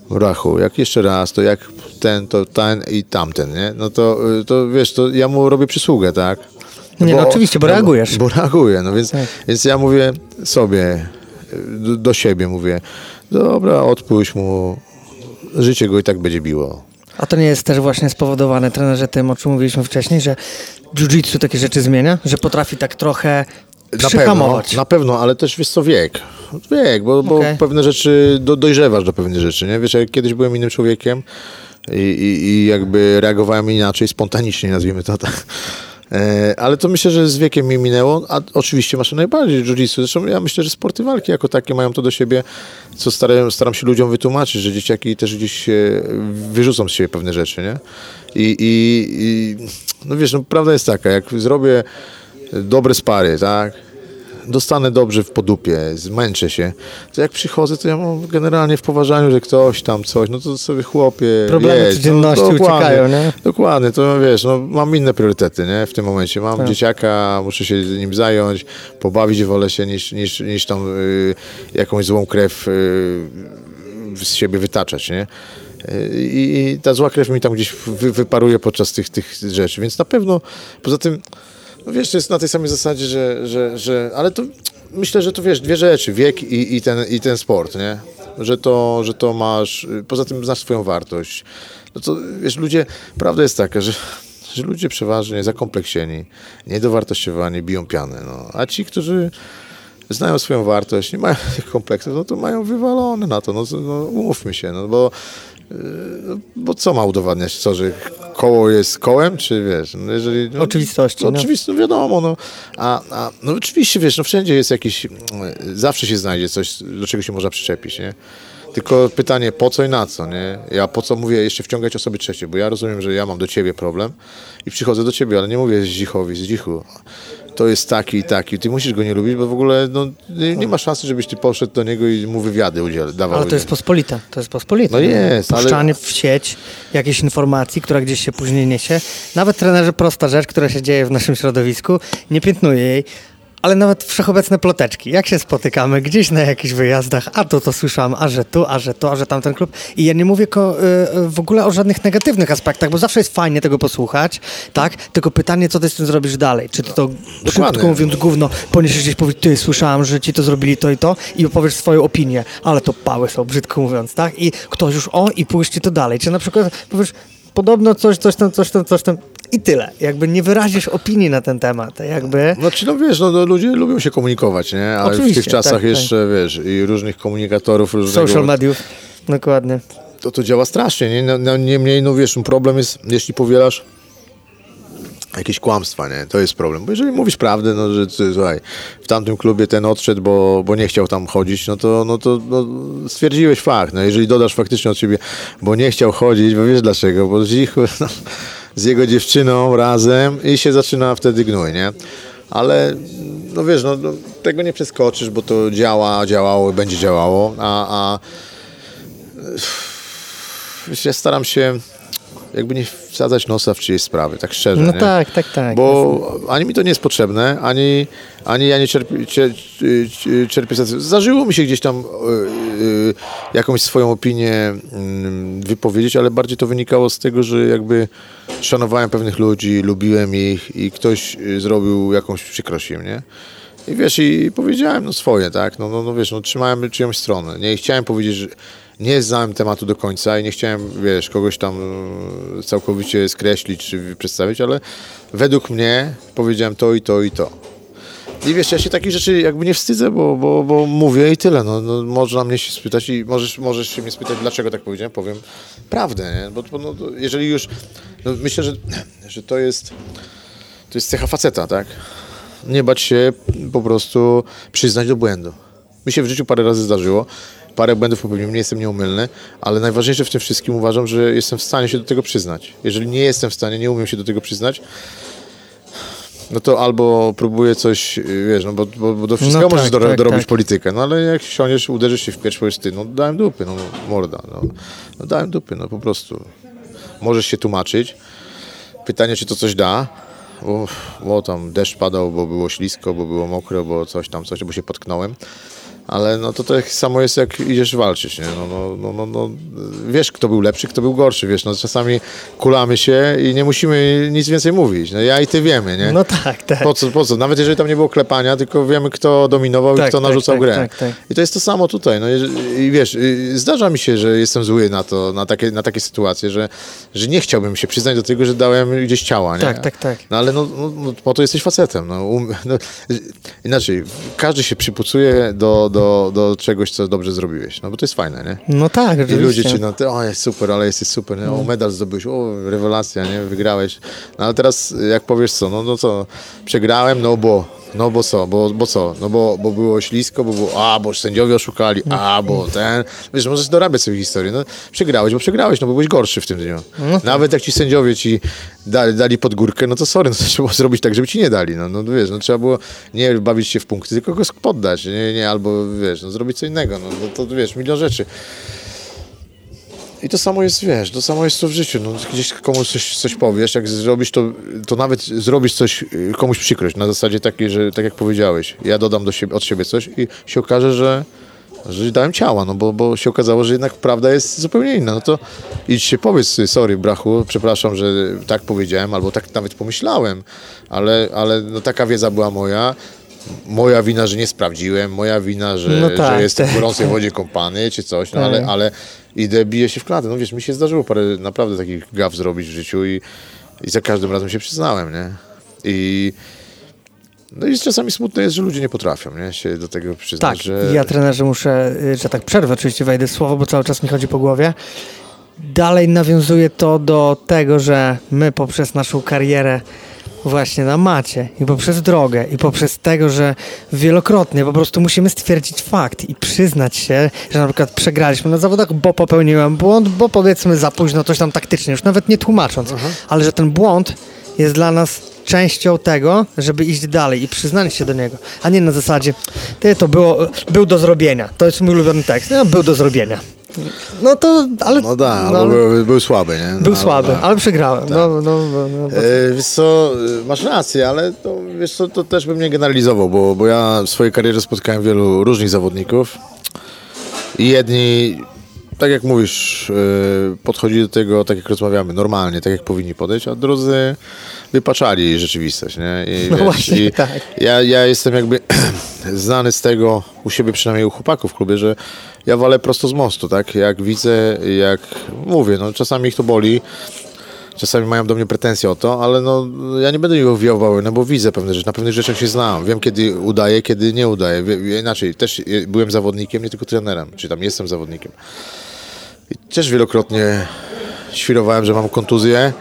Rachu, jak jeszcze raz, to jak ten, to ten i tamten, nie? No to, to wiesz, to ja mu robię przysługę, tak? Nie, no oczywiście, bo reagujesz. Bo, bo reaguję, no więc, tak. więc ja mówię sobie, do, do siebie mówię, dobra, odpuść mu, życie go i tak będzie biło. A to nie jest też właśnie spowodowane, trenerze, tym, o czym mówiliśmy wcześniej, że jiu-jitsu takie rzeczy zmienia? Że potrafi tak trochę na pewno, na pewno, ale też wiesz co, wiek. Wiek, bo, bo okay. pewne rzeczy, do, dojrzewasz do pewnych rzeczy, nie? Wiesz, jak kiedyś byłem innym człowiekiem i, i, i jakby reagowałem inaczej, spontanicznie nazwijmy to tak ale to myślę, że z wiekiem mi minęło, a oczywiście masz najbardziej jiu-jitsu. Zresztą ja myślę, że sporty walki jako takie mają to do siebie, co staram, staram się ludziom wytłumaczyć, że dzieciaki też gdzieś wyrzucą z siebie pewne rzeczy, nie? I, i, i no wiesz, no prawda jest taka, jak zrobię dobre spary, tak? Dostanę dobrze w podupie, zmęczę się, to jak przychodzę, to ja mam generalnie w poważaniu, że ktoś tam coś, no to sobie chłopie, Problemy jedź, codzienności no, uciekają, nie? Dokładnie, to wiesz, no mam inne priorytety, nie, w tym momencie. Mam tak. dzieciaka, muszę się nim zająć, pobawić wolę się niż, niż, niż tam y, jakąś złą krew y, z siebie wytaczać, nie? Y, I, ta zła krew mi tam gdzieś wy, wyparuje podczas tych, tych rzeczy, więc na pewno, poza tym no wiesz, to jest na tej samej zasadzie, że, że, że ale to myślę, że to wiesz, dwie rzeczy, wiek i, i, ten, i ten sport, nie? Że to, że to masz, poza tym znasz swoją wartość. No to wiesz, ludzie, prawda jest taka, że, że ludzie przeważnie zakompleksieni, niedowartościowani, biją pianę, no. A ci, którzy znają swoją wartość, nie mają tych kompleksów, no to mają wywalone na to, no, no umówmy się, no bo bo co ma udowadniać? Co, że koło jest kołem, czy wiesz? No jeżeli, no, Oczywistości. No, Oczywiście, no wiadomo, no. A, a, no oczywiście, wiesz, no wszędzie jest jakiś, zawsze się znajdzie coś, do czego się można przyczepić, nie? Tylko pytanie, po co i na co, nie? Ja po co mówię jeszcze wciągać osoby trzecie, bo ja rozumiem, że ja mam do ciebie problem i przychodzę do ciebie, ale nie mówię z dzichowi, z dzichu to jest taki i taki. Ty musisz go nie lubić, bo w ogóle no, nie, nie ma szansy, żebyś ty poszedł do niego i mu wywiady udziel, dawał. Ale to jest pospolite. To jest pospolite. No jest, Puszczanie ale... w sieć jakiejś informacji, która gdzieś się później niesie. Nawet trenerzy prosta rzecz, która się dzieje w naszym środowisku, nie piętnuje jej ale nawet wszechobecne ploteczki. Jak się spotykamy gdzieś na jakichś wyjazdach, a to to słyszałam, a że tu, a że to, a że tamten klub. I ja nie mówię ko, y, w ogóle o żadnych negatywnych aspektach, bo zawsze jest fajnie tego posłuchać, tak? Tylko pytanie, co ty z tym zrobisz dalej? Czy ty to, krótko mówiąc, gówno, poniesiesz gdzieś powiedzieć, ty słyszałam, że ci to zrobili to i to i opowiesz swoją opinię, ale to pały są, brzydko mówiąc, tak? I ktoś już, o, i puści to dalej. Czy na przykład powiesz, podobno coś, coś tam, coś tam, coś tam i tyle. Jakby nie wyrazisz opinii na ten temat. Jakby... Znaczy, no wiesz, no, no ludzie lubią się komunikować, nie? Ale Oczywiście, w tych czasach tak, jeszcze, tak. wiesz, i różnych komunikatorów, różnego... Social mediów, dokładnie. To to działa strasznie, nie? No, no, niemniej, no wiesz, problem jest, jeśli powielasz jakieś kłamstwa, nie? To jest problem. Bo jeżeli mówisz prawdę, no, że słuchaj, w tamtym klubie ten odszedł, bo, bo nie chciał tam chodzić, no to, no to no, stwierdziłeś fakt. No, jeżeli dodasz faktycznie od siebie, bo nie chciał chodzić, bo wiesz dlaczego, bo z, ich, no, z jego dziewczyną razem i się zaczyna wtedy gnój, nie? Ale no wiesz, no, no tego nie przeskoczysz, bo to działa, działało i będzie działało, a, a ja staram się jakby nie wsadzać nosa w czyjeś sprawy, tak szczerze. No nie? tak, tak, tak. Bo ani mi to nie jest potrzebne, ani, ani ja nie czerpię, czerpię Zdarzyło mi się gdzieś tam yy, jakąś swoją opinię yy, wypowiedzieć, ale bardziej to wynikało z tego, że jakby szanowałem pewnych ludzi, lubiłem ich i ktoś y, zrobił jakąś przykrość im, nie? I wiesz, i powiedziałem no swoje, tak? No, no, no wiesz, no trzymałem czyjąś stronę. Nie chciałem powiedzieć, że nie znałem tematu do końca i nie chciałem, wiesz, kogoś tam e, całkowicie skreślić czy przedstawić, ale według mnie powiedziałem to i to i to. I wiesz, ja się takich rzeczy jakby nie wstydzę, bo, bo, bo mówię i tyle. No, no, można mnie się spytać i możesz, możesz się mnie spytać, dlaczego tak powiedziałem. Powiem prawdę, nie? Bo, bo no, jeżeli już... No, myślę, że, że to jest... To jest cecha faceta, tak? Nie bać się po prostu przyznać do błędu. Mi się w życiu parę razy zdarzyło, parę błędów popełniłem, nie jestem nieumylny, ale najważniejsze w tym wszystkim uważam, że jestem w stanie się do tego przyznać. Jeżeli nie jestem w stanie, nie umiem się do tego przyznać, no to albo próbuję coś, y, wiesz, no bo, bo, bo do wszystkiego No możesz tak, do, tak, dorobić tak. politykę, no ale jak siądziesz, uderzysz się w pierś, powiesz ty, no dałem dupy, no morda, no, no dałem dupy, no po prostu. Możesz się tłumaczyć. Pytanie, czy to coś da, bo, bo tam deszcz padał, bo było ślisko, bo było mokro, bo coś tam, coś, bo się potknąłem. Ale no to tak samo jest, jak idziesz walczyć, nie? No, no, no, no, no, wiesz, kto był lepszy, kto był gorszy, wiesz, no czasami kulamy się i nie musimy nic więcej mówić. No ja i ty wiemy, nie? No tak, tak. Po co, po co? Nawet jeżeli tam nie było klepania, tylko wiemy, kto dominował Tak, i kto tak, narzucał tak, grę. tak, tak. I to jest to samo tutaj. No i, i wiesz, y, zdarza mi się, że jestem zły na to, na takie, na takie sytuacje, że, że nie chciałbym się przyznać do tego, że dałem gdzieś ciała, nie? Tak, tak, tak. No ale no, no, no po to jesteś facetem. No, um, no, inaczej, każdy się przypucuje do, do, do czegoś, co dobrze zrobiłeś. No bo to jest fajne, nie? No tak, I oczywiście. ludzie ci no ty, o jest super, ale jesteś super, nie? o medal zdobyłeś, o rewelacja, nie, wygrałeś. No ale teraz jak powiesz co, no, no co, przegrałem, no bo, no bo co, bo, bo co, no bo, bo było ślisko, bo było, a, bo sędziowie oszukali, a, bo ten, wiesz, możesz dorabiać sobie historię, no. Przegrałeś, bo przegrałeś, no bo byłeś gorszy w tym dniu. Nawet jak ci sędziowie ci dali, dali pod górkę, no to sorry, no to trzeba było zrobić tak, żeby ci nie dali, no, no wiesz, no trzeba było nie bawić się w punkty, tylko go poddać, nie, nie, albo wiesz, no zrobić co innego, no, no to wiesz, milion rzeczy. I to samo jest, wiesz, to samo jest to w życiu. No, gdzieś komuś coś, coś powiesz, jak zrobisz to, to nawet zrobisz coś, y, komuś przykrość, na zasadzie takiej, że tak jak powiedziałeś, ja dodam do siebie, od siebie coś i się okaże, że, że dałem ciała, no bo, bo się okazało, że jednak prawda jest zupełnie inna. No to idź się powiedz, sorry brachu, przepraszam, że tak powiedziałem, albo tak nawet pomyślałem, ale, ale no, taka wiedza była moja. Moja wina, że nie sprawdziłem, moja wina, że, No tak, że jestem w tak. gorącej wodzie kąpany, czy coś, no ale, Tak. ale idę, biję się w klatę. No wiesz, mi się zdarzyło parę naprawdę takich gaw zrobić w życiu i, i za każdym razem się przyznałem, nie? I no i czasami smutne jest, że ludzie nie potrafią, nie? Się do tego przyznać, Tak, że... ja trenerze muszę, y, że tak przerwę, oczywiście wejdę w słowo, bo cały czas mi chodzi po głowie. Dalej nawiązuje to do tego, że my poprzez naszą karierę właśnie na macie i poprzez drogę i poprzez tego, że wielokrotnie po prostu musimy stwierdzić fakt i przyznać się, że na przykład przegraliśmy na zawodach, bo popełniłem błąd, bo powiedzmy za późno coś tam taktycznie, już nawet nie tłumacząc, ale że ten błąd jest dla nas częścią tego, żeby iść dalej i przyznać się do niego, a nie na zasadzie, ty to było, był do zrobienia, to jest mój ulubiony tekst, no, był do zrobienia. No to, ale... No tak, no, był, był słaby, nie? był No, słaby, tak. ale przegrałem. No, no, no, no, bo- E, wiesz co, e, masz rację, ale to, wiesz co, to też bym nie generalizował, bo, bo ja w swojej karierze spotkałem wielu różnych zawodników i jedni, tak jak mówisz, e, podchodzili do tego, tak jak rozmawiamy, normalnie, tak jak powinni podejść, a drudzy wypaczali rzeczywistość, nie? I, No właśnie, i tak. Ja, ja jestem jakby znany z tego, u siebie przynajmniej u chłopaków w klubie, że ja walę prosto z mostu, tak? Jak widzę, jak mówię, no czasami ich to boli, Czasami mają do mnie pretensje o to, ale no, ja nie będę ich owijał bawełnę, bo widzę pewne rzeczy. Na pewnych rzeczach się znam. Wiem, kiedy udaję, kiedy nie udaję. Inaczej, też byłem zawodnikiem, nie tylko trenerem. Czy tam jestem zawodnikiem. I też wielokrotnie świrowałem, że mam kontuzję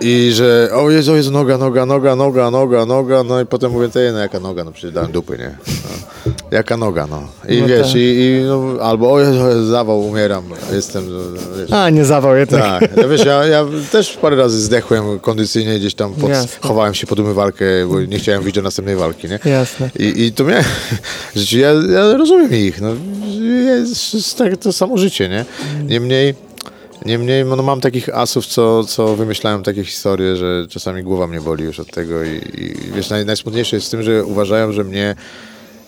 i że o Jezu, o Jezu, noga, noga, noga, noga, noga, noga, no i potem mówię, tej, no jaka noga, no przecież dałem dupy, nie? No, jaka noga, no. I No wiesz, tak. i, i no, albo o Jezu, o Jezu, zawał, umieram, jestem, no, wiesz. A, nie zawał jednak. Tak, ja wiesz, ja, ja też parę razy zdechłem kondycyjnie, gdzieś tam pod, Jasne. chowałem się pod umywalkę, bo nie chciałem wyjść do następnej walki, nie? Jasne. I, i to mnie, ja, ja rozumiem ich, no, jest, jest tak, to samo życie, nie? Niemniej, niemniej no, mam takich asów, co, co wymyślają takie historie, że czasami głowa mnie boli już od tego i, i wiesz, naj, najsmutniejsze jest w tym, że uważają, że mnie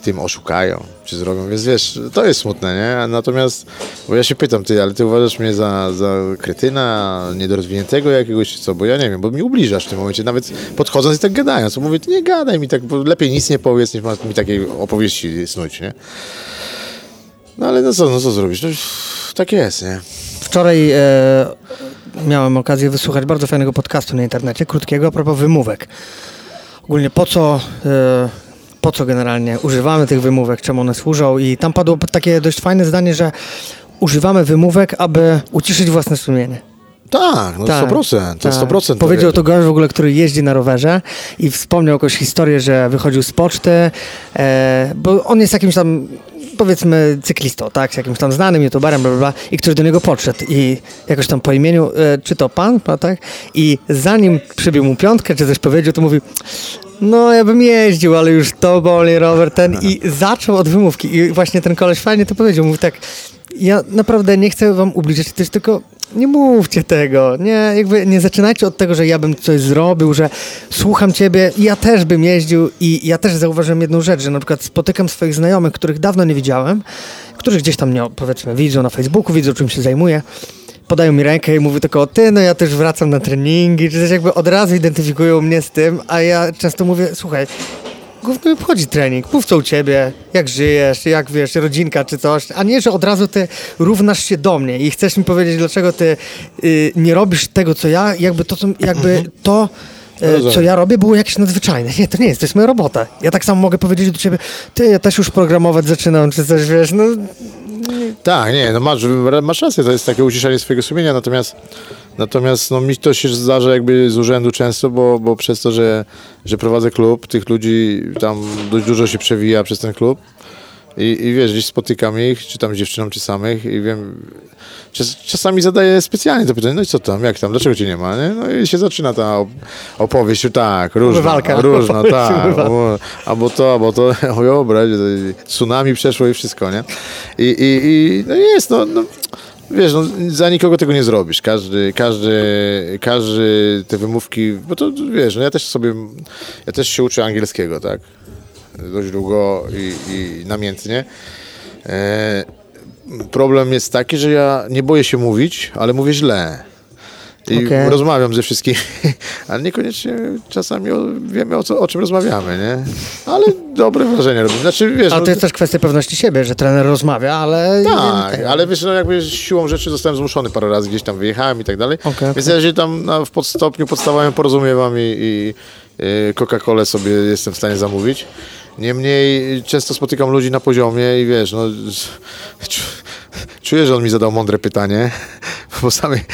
tym oszukają, czy zrobią, więc wiesz, to jest smutne, nie? Natomiast, bo ja się pytam, ty, ale ty uważasz mnie za, za kretyna, niedorozwiniętego jakiegoś, co, bo ja nie wiem, bo mi ubliżasz w tym momencie, nawet podchodząc i tak gadając, mówię, nie gadaj mi tak, lepiej nic nie powiedz, niż mi takiej opowieści snuć, nie? No ale no co, no co zrobisz, no tak jest, nie? Wczoraj e, miałem okazję wysłuchać bardzo fajnego podcastu na internecie, krótkiego, a propos wymówek. Ogólnie po co, e, po co generalnie używamy tych wymówek, czemu one służą i tam padło takie dość fajne zdanie, że używamy wymówek, aby uciszyć własne sumienie. Tak, no Tak, 100%, to tak. 100%. Powiedział to gość w ogóle, który jeździ na rowerze i wspomniał jakąś historię, że wychodził z poczty, e, bo on jest jakimś tam powiedzmy cyklistą, tak, jakimś tam znanym youtuberem, bla, bla, bla, i który do niego podszedł i jakoś tam po imieniu, e, czy to pan, no, tak, i zanim przybił mu piątkę, czy coś powiedział, to mówi, no ja bym jeździł, ale już to boli rower ten i zaczął od wymówki. I właśnie ten koleś fajnie to powiedział, mówi tak, ja naprawdę nie chcę wam jest tylko nie mówcie tego, nie, jakby nie zaczynajcie od tego, że ja bym coś zrobił, że słucham ciebie, ja też bym jeździł i ja też zauważyłem jedną rzecz, że na przykład spotykam swoich znajomych, których dawno nie widziałem, którzy gdzieś tam mnie, powiedzmy, widzą na Facebooku, widzą czym się zajmuję, podają mi rękę i mówią tylko, ty, no ja też wracam na treningi, czy też jakby od razu identyfikują mnie z tym, a ja często mówię, słuchaj, Głównie obchodzi trening, mów co u ciebie, jak żyjesz, jak wiesz, rodzinka czy coś, a nie, że od razu ty równasz się do mnie i chcesz mi powiedzieć, dlaczego ty y, nie robisz tego, co ja, jakby to, co, jakby to e, co ja robię, było jakieś nadzwyczajne. Nie, to nie jest, to jest moja robota. Ja tak samo mogę powiedzieć do ciebie, ty, ja też już programować zaczynam, czy coś, wiesz, no Tak, nie, no masz, masz rację, to jest takie uciszenie swojego sumienia, natomiast natomiast no mi to się zdarza jakby z urzędu często, bo, bo przez to, że, że prowadzę klub, tych ludzi tam dość dużo się przewija przez ten klub i, i wiesz, gdzieś spotykam ich, czy tam dziewczyną, czy samych i wiem, czas, czasami zadaję specjalnie to pytanie, no i co tam, jak tam, dlaczego cię nie ma, nie? No i się zaczyna ta op- opowieść, tak, różna, Umywalka. różna, tak, albo to, albo to, o wyobraź, tsunami przeszło i wszystko, nie? I, i, i no jest, no, no wiesz, no, za nikogo tego nie zrobisz. Każdy, każdy, każdy te wymówki, bo to wiesz, no ja też sobie, ja też się uczę angielskiego, tak? Dość długo i, i namiętnie. E, problem jest taki, że ja nie boję się mówić, ale mówię źle. I Okej. rozmawiam ze wszystkimi, ale niekoniecznie czasami o, wiemy o, co, o czym rozmawiamy, nie? Ale dobre wrażenie robi. Znaczy, wiesz, ale no, to jest też kwestia pewności siebie, że trener rozmawia, ale... tak, ale wiesz, no jakby siłą rzeczy zostałem zmuszony parę razy, gdzieś tam wyjechałem i tak dalej. Okej, Więc ja się tam na, w podstopniu podstawowym porozumiewam i, i y, Coca-Colę sobie jestem w stanie zamówić. Niemniej często spotykam ludzi na poziomie i wiesz, no czu- czuję, że on mi zadał mądre pytanie, bo samej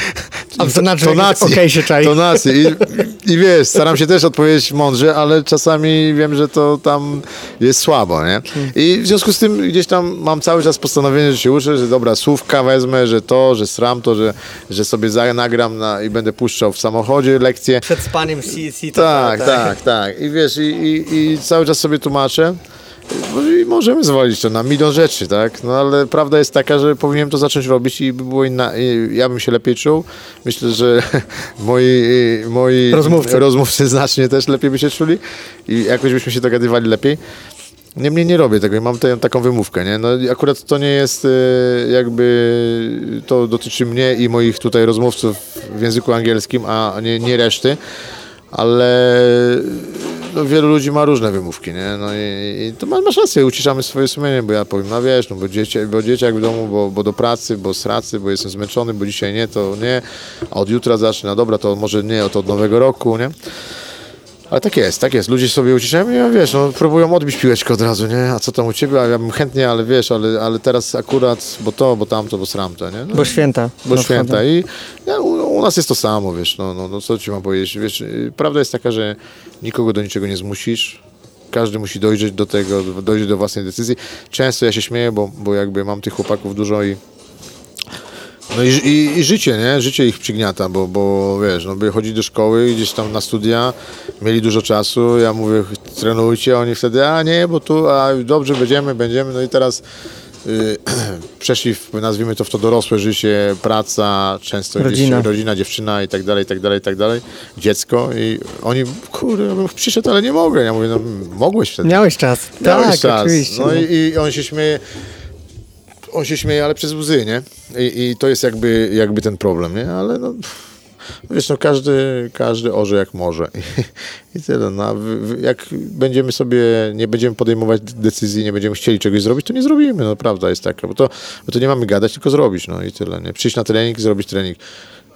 W tonacji- okej się czai. tonacji I, i wiesz, staram się też odpowiedzieć mądrze, ale czasami wiem, że to tam jest słabo, nie? I w związku z tym gdzieś tam mam cały czas postanowienie, że się uczę, że dobra, słówka wezmę, że to, że sram to, że, że sobie nagram na, i będę puszczał w samochodzie lekcje. Przed spaniem CC. Tak, tak, tak. I wiesz, i, i, i cały czas sobie tłumaczę. No I możemy zwalić to na milion rzeczy, tak? No ale prawda jest taka, że powinienem to zacząć robić i by było inna, i ja bym się lepiej czuł. Myślę, że moi, moi Rozmówcy. rozmówcy znacznie też lepiej by się czuli i jakoś byśmy się dogadywali lepiej. Niemniej nie robię tego i mam tę taką wymówkę, nie? No akurat to nie jest e, jakby, to dotyczy mnie i moich tutaj rozmówców w języku angielskim, a nie, nie reszty, ale no, wielu ludzi ma różne wymówki, nie? No i, i to ma- masz rację, uciszamy swoje sumienie, bo ja powiem, no wiesz, no bo, dzieci, bo dzieciak w domu, bo, bo do pracy, bo z pracy, bo jestem zmęczony, bo dzisiaj nie, to nie, a od jutra zacznę, no dobra, to może nie, to od nowego roku, nie? Ale tak jest, tak jest. Ludzie sobie uciszają i ja, wiesz, no, próbują odbić piłeczkę od razu, nie? A co tam u ciebie? A ja bym chętnie, ale wiesz, ale, ale teraz akurat, bo to, bo tamto, bo sramto, nie? No, Bo święta. bo No, święta. wchodzą. I ja, u, u nas jest to samo, wiesz, no, no, no co ci mam powiedzieć? Wiesz, y, prawda jest taka, że nikogo do niczego nie zmusisz. Każdy musi dojrzeć do tego, dojrzeć do własnej decyzji. Często ja się śmieję, bo, bo jakby mam tych chłopaków dużo i no i, i, i życie, nie? Życie ich przygniata, bo, bo wiesz, no by chodzić do szkoły, gdzieś tam na studia, mieli dużo czasu, ja mówię, trenujcie, oni wtedy, a nie, bo tu, a dobrze, będziemy, będziemy, no i teraz y, przeszli, w, nazwijmy to w to dorosłe życie, praca, często Rodzina. gdzieś rodzina, dziewczyna i tak dalej, i tak dalej, i tak dalej, dziecko i oni, kurde, ja bym przyszedł, ale nie mogę, ja mówię, no mogłeś wtedy. Miałeś czas. Miałeś tak, czas. oczywiście. No i, i on się śmieje. On się śmieje, ale przez łzy, nie? I, i to jest jakby, jakby ten problem, nie? Ale no, wiesz, no każdy, każdy orze jak może. I, i tyle. No, jak będziemy sobie, nie będziemy podejmować decyzji, nie będziemy chcieli czegoś zrobić, to nie zrobimy, no prawda jest taka. Bo to, bo to nie mamy gadać, tylko zrobić, no i tyle, nie? Przyjść na trening, zrobić trening.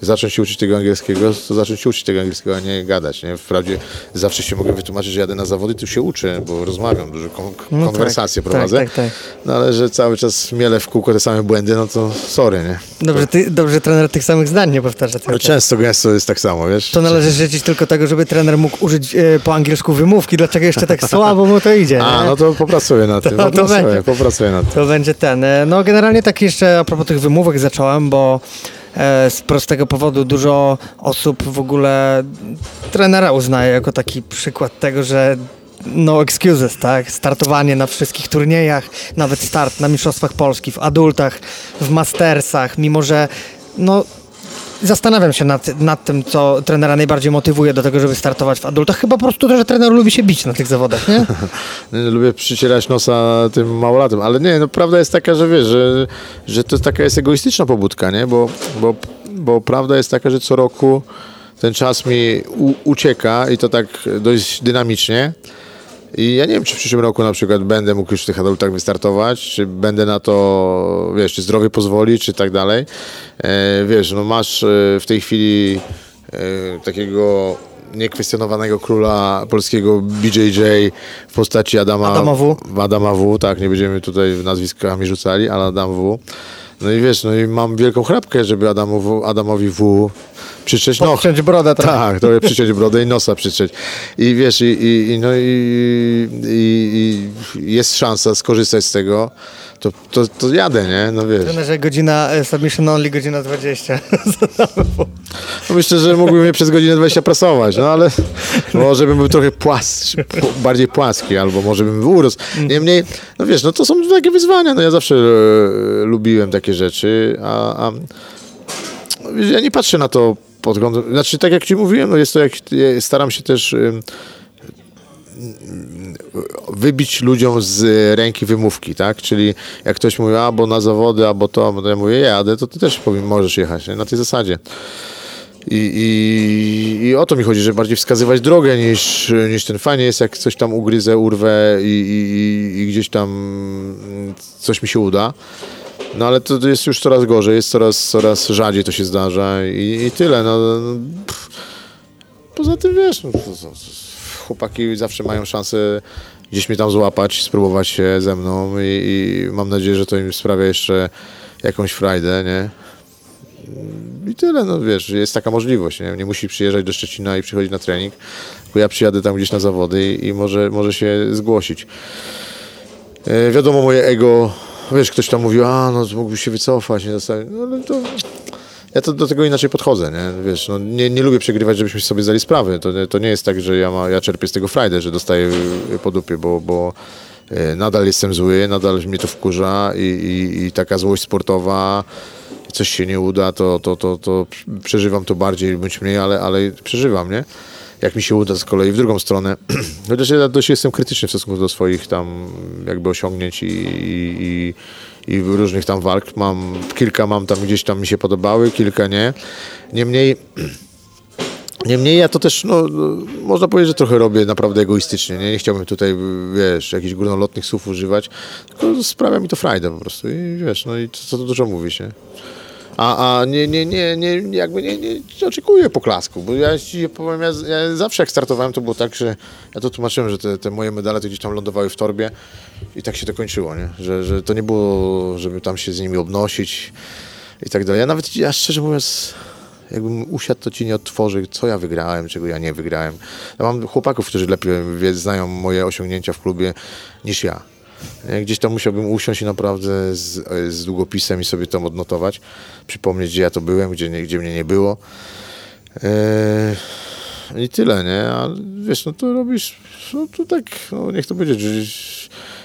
Zacząć się uczyć tego angielskiego, to zacząć się uczyć tego angielskiego, a nie gadać. Nie? Wprawdzie zawsze się mogę wytłumaczyć, że jadę na zawody, tu się uczę, bo rozmawiam, dużo kon No konwersacje tak, prowadzę. tak, tak, tak. No ale że cały czas mielę w kółko te same błędy, no to sorry, nie? Dobrze, ty, dobrze trener tych samych zdań nie powtarza. No, często, gęsto jest tak samo, wiesz? To należy życzyć tylko tego, żeby trener mógł użyć e, po angielsku wymówki, dlaczego jeszcze tak słabo mu to idzie. A, nie? no to popracuję nad tym, To- to popracuję, będzie. popracuję nad tym. To będzie ten. E, No generalnie tak jeszcze a propos tych wymówek zacząłem, bo z prostego powodu dużo osób w ogóle trenera uznaje jako taki przykład tego, że no excuses, tak? Startowanie na wszystkich turniejach, nawet start na Mistrzostwach Polski, w adultach, w mastersach, mimo że no Zastanawiam się nad, nad tym, co trenera najbardziej motywuje do tego, żeby startować w adultach. Chyba po prostu to, że trener lubi się bić na tych zawodach, nie? Lubię przycierać nosa tym małolatom, ale nie, no prawda jest taka, że wiesz, że, że to taka jest egoistyczna pobudka, nie? Bo, bo, bo prawda jest taka, że co roku ten czas mi u, ucieka i to tak dość dynamicznie. I ja nie wiem, czy w przyszłym roku na przykład będę mógł już w tych adultach wystartować, czy będę na to, wiesz, czy zdrowie pozwoli, czy tak dalej. E, wiesz, no masz e, w tej chwili e, takiego niekwestionowanego króla polskiego BJJ w postaci Adama, Adama W. Adama W, tak, nie będziemy tutaj nazwiskami rzucali, ale Adam W. No i wiesz, no i mam wielką chrapkę, żeby Adamu w, Adamowi W przytrzeć no, Podciąć brodę trochę. tak, to przyciąć brodę i nosa przytrzeć. I wiesz, i, i, i, no i, i, jest szansa skorzystać z tego, to, to, to jadę, nie? No wiesz. Trenerze, godzina e, submission only, godzina 20. No myślę, że mógłbym je przez godzinę 20 prasować, no ale może bym był trochę płas, bardziej płaski, albo może bym urósł. Niemniej, no wiesz, no to są takie wyzwania, no ja zawsze e, lubiłem takie rzeczy, a, a ja nie patrzę na to pod kątem, znaczy tak jak ci mówiłem, no jest to jak, ja staram się też wybić ludziom z ręki wymówki, tak? Czyli jak ktoś mówi, albo na zawody, albo to, to ja mówię, jadę, to ty też możesz jechać, nie? na tej zasadzie. I, i, I o to mi chodzi, żeby bardziej wskazywać drogę niż, niż ten fajnie jest, jak coś tam ugryzę, urwę i, i, i gdzieś tam coś mi się uda. No ale to jest już coraz gorzej, jest coraz, coraz rzadziej to się zdarza i, i tyle. No, no, pff. Poza tym wiesz, no, chłopaki zawsze mają szansę gdzieś mnie tam złapać, spróbować się ze mną i, i mam nadzieję, że to im sprawia jeszcze jakąś frajdę, nie? I tyle, no wiesz, jest taka możliwość, nie? Nie musi przyjeżdżać do Szczecina i przychodzić na trening, bo ja przyjadę tam gdzieś na zawody i, i może, może się zgłosić. E, wiadomo, moje ego, wiesz, ktoś tam mówił, a no mógłbyś się wycofać, nie zostawić, no ale to... Ja to do tego inaczej podchodzę, nie? Wiesz, no, nie, nie lubię przegrywać, żebyśmy sobie zdali sprawę. To, to nie jest tak, że ja, ma, ja czerpię z tego frajdę, że dostaję y, po dupie, bo, bo e, nadal jestem zły, nadal mnie to wkurza i, i, i taka złość sportowa, coś się nie uda, to, to, to, to przeżywam to bardziej bądź mniej, ale, ale przeżywam, nie? Jak mi się uda z kolei w drugą stronę, chociaż ja dość jestem krytyczny w stosunku do swoich tam jakby osiągnięć i, i, i różnych tam walk. Mam, kilka mam tam gdzieś tam mi się podobały, kilka nie. Niemniej Niemniej ja to też, no, można powiedzieć, że trochę robię naprawdę egoistycznie, nie? nie chciałbym tutaj, wiesz, jakichś górnolotnych słów używać, tylko sprawia mi to frajdę po prostu i wiesz, no i co to dużo mówisz, nie? A, a nie, nie, nie, nie, jakby nie, nie oczekuję poklasku, bo ja ci powiem, ja, ja zawsze jak startowałem, to było tak, że ja to tłumaczyłem, że te, te moje medale to gdzieś tam lądowały w torbie i tak się to kończyło, nie? Że, że to nie było, żeby tam się z nimi obnosić i tak dalej. Ja nawet, ja szczerze mówiąc, jakbym usiadł, to ci nie odtworzy, co ja wygrałem, czego ja nie wygrałem. Ja mam chłopaków, którzy lepiej wie, znają moje osiągnięcia w klubie niż ja. Nie? Gdzieś tam musiałbym usiąść i naprawdę z, z długopisem i sobie tam odnotować, przypomnieć, gdzie ja to byłem, gdzie, nie, gdzie mnie nie było. Eee, I tyle, nie? A wiesz, no to robisz, no to tak, no niech to będzie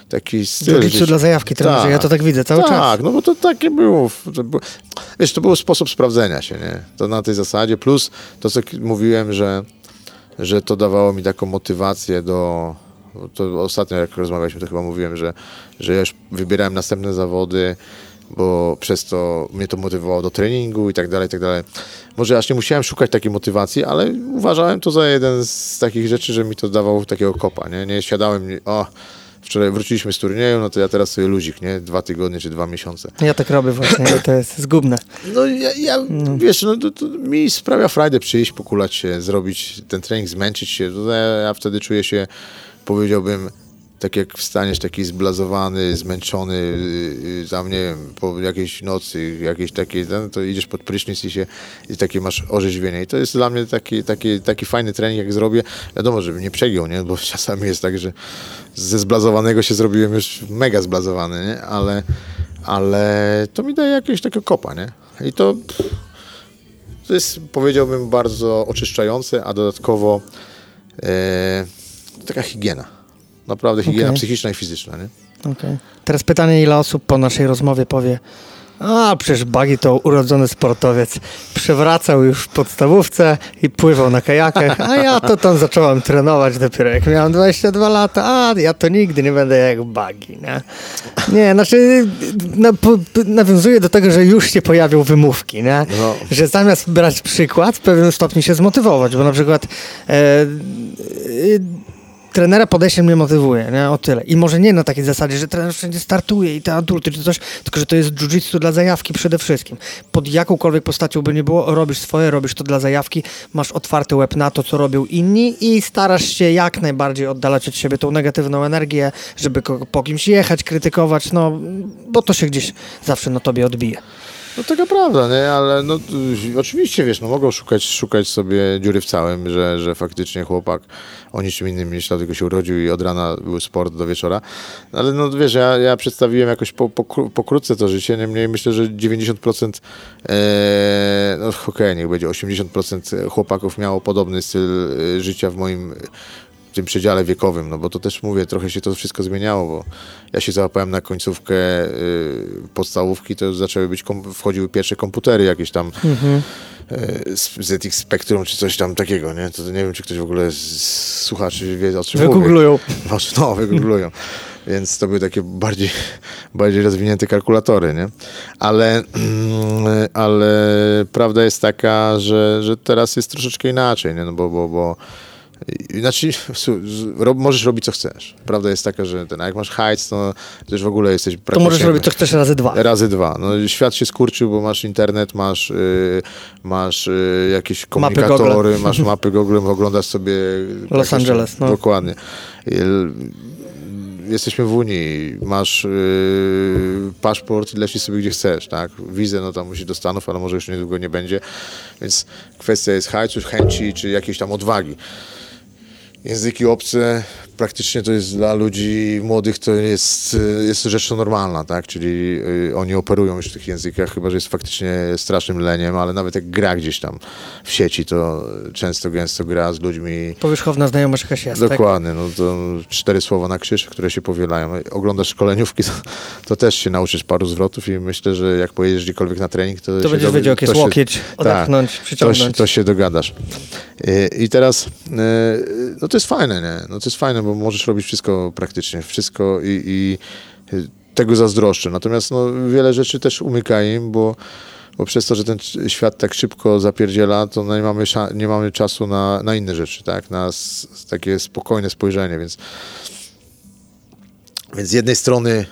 taki styl. Gdzieś... dla zajawki trenerze, ja to tak widzę cały tak, czas. Tak, no bo to takie było, to było. Wiesz, to był sposób sprawdzenia się, nie? To na tej zasadzie, plus to, co mówiłem, że, że to dawało mi taką motywację do... To ostatnio, jak rozmawialiśmy, to chyba mówiłem, że, że ja już wybierałem następne zawody, bo przez to mnie to motywowało do treningu i tak dalej, i tak dalej. Może aż nie musiałem szukać takiej motywacji, ale uważałem to za jeden z takich rzeczy, że mi to dawało takiego kopa, nie? Nie siadałem, o, wczoraj wróciliśmy z turnieju, no to ja teraz sobie luzik, nie? Dwa tygodnie czy dwa miesiące. Ja tak robię właśnie, to jest zgubne. No ja, ja no. wiesz, no to, to, mi sprawia frajdę przyjść, pokulać się, zrobić ten trening, zmęczyć się. To ja, ja wtedy czuję się, powiedziałbym, tak jak wstaniesz taki zblazowany, zmęczony, y, tam nie wiem, po jakiejś nocy, jakieś takie, no, to idziesz pod prysznic i się i takie masz orzeźwienie. I to jest dla mnie taki, taki, taki fajny trening, jak zrobię. Wiadomo, żeby nie przegiął, nie? bo czasami jest tak, że ze zblazowanego się zrobiłem już mega zblazowany, nie? Ale, ale to mi daje jakieś takie kopa, nie? I to, to jest, powiedziałbym, bardzo oczyszczające, a dodatkowo e, taka higiena Naprawdę higiena okay. psychiczna i fizyczna, nie? Okay. Teraz pytanie, ile osób po naszej rozmowie powie a, przecież Bagi to urodzony sportowiec. Przewracał już w podstawówce i pływał na kajakach, a ja to tam zacząłem trenować dopiero jak miałem 22 lata. A, ja to nigdy nie będę jak Bagi, nie? Nie, znaczy no, nawiązuję do tego, że już się pojawią wymówki, nie? No. Że zamiast brać przykład, w pewnym stopniu się zmotywować, bo na przykład e, e, trenera podejście mnie motywuje, nie? O tyle. I może nie na takiej zasadzie, że trener wszędzie startuje i te adulty czy coś, tylko że to jest jiu-jitsu dla zajawki przede wszystkim. Pod jakąkolwiek postacią by nie było, robisz swoje, robisz to dla zajawki, masz otwarty łeb na to, co robią inni i starasz się jak najbardziej oddalać od siebie tą negatywną energię, żeby po kimś jechać, krytykować, no, bo to się gdzieś zawsze na tobie odbije. No taka prawda, nie? Ale no oczywiście, wiesz, no mogą szukać, szukać sobie dziury w całym, że, że faktycznie chłopak o niczym innym niż dlatego się urodził i od rana był sport do wieczora. Ale no wiesz, ja, ja przedstawiłem jakoś po, po, pokrótce to życie, niemniej myślę, że 90% e, no okej, okay, niech będzie 80% chłopaków miało podobny styl e, życia w moim tym przedziale wiekowym, no bo to też mówię, trochę się to wszystko zmieniało, bo ja się załapałem na końcówkę y, podstawówki, to zaczęły być, wchodziły pierwsze komputery jakieś tam mhm. y, ZX Spectrum czy coś tam takiego, nie? To nie wiem, czy ktoś w ogóle z słuchaczy wie o czym Wygooglują. mówię. No, wygooglują. Więc to były takie bardziej, bardziej rozwinięte kalkulatory, nie? Ale, ale prawda jest taka, że, że teraz jest troszeczkę inaczej, nie? No bo, bo, bo znaczy, możesz robić co chcesz. Prawda jest taka, że ten, jak masz hajs, to, już w ogóle jesteś praktycznie... To możesz robić co chcesz razy dwa. Razy dwa. No, świat się skurczył, bo masz internet, masz, yy, masz yy, jakieś komunikatory, mapy masz mapy Google, oglądasz sobie... Los Angeles, no. Dokładnie. jesteśmy w Unii, masz yy, paszport i lecisz sobie gdzie chcesz, tak? Wizę, no tam musi do Stanów, ale może już niedługo nie będzie, więc kwestia jest hajsu, chęci, czy jakiejś tam odwagi języki obce praktycznie to jest dla ludzi młodych to jest, jest rzecz normalna, tak? Czyli y, oni operują już w tych językach, chyba że jest faktycznie strasznym leniem, ale nawet jak gra gdzieś tam w sieci, to często gęsto gra z ludźmi. Powierzchowna znajomość jakaś jest. Tak? Dokładnie, tak? no to cztery słowa na krzyż, które się powielają. Oglądasz szkoleniówki, to, to, też się nauczysz paru zwrotów i myślę, że jak pojedziesz gdziekolwiek na trening, to. To będziesz wiedział, jak jest łokieć, odepchnąć, tak, przyciągnąć. To się, to się dogadasz. I, I teraz, y, no to jest fajne, nie? No to jest fajne, bo możesz robić wszystko praktycznie, wszystko i, i tego zazdroszczę. Natomiast no, wiele rzeczy też umyka im, bo, bo przez to, że ten świat tak szybko zapierdziela, to no nie mamy, nie mamy czasu na, na inne rzeczy, tak? Na takie spokojne spojrzenie, więc więc z jednej strony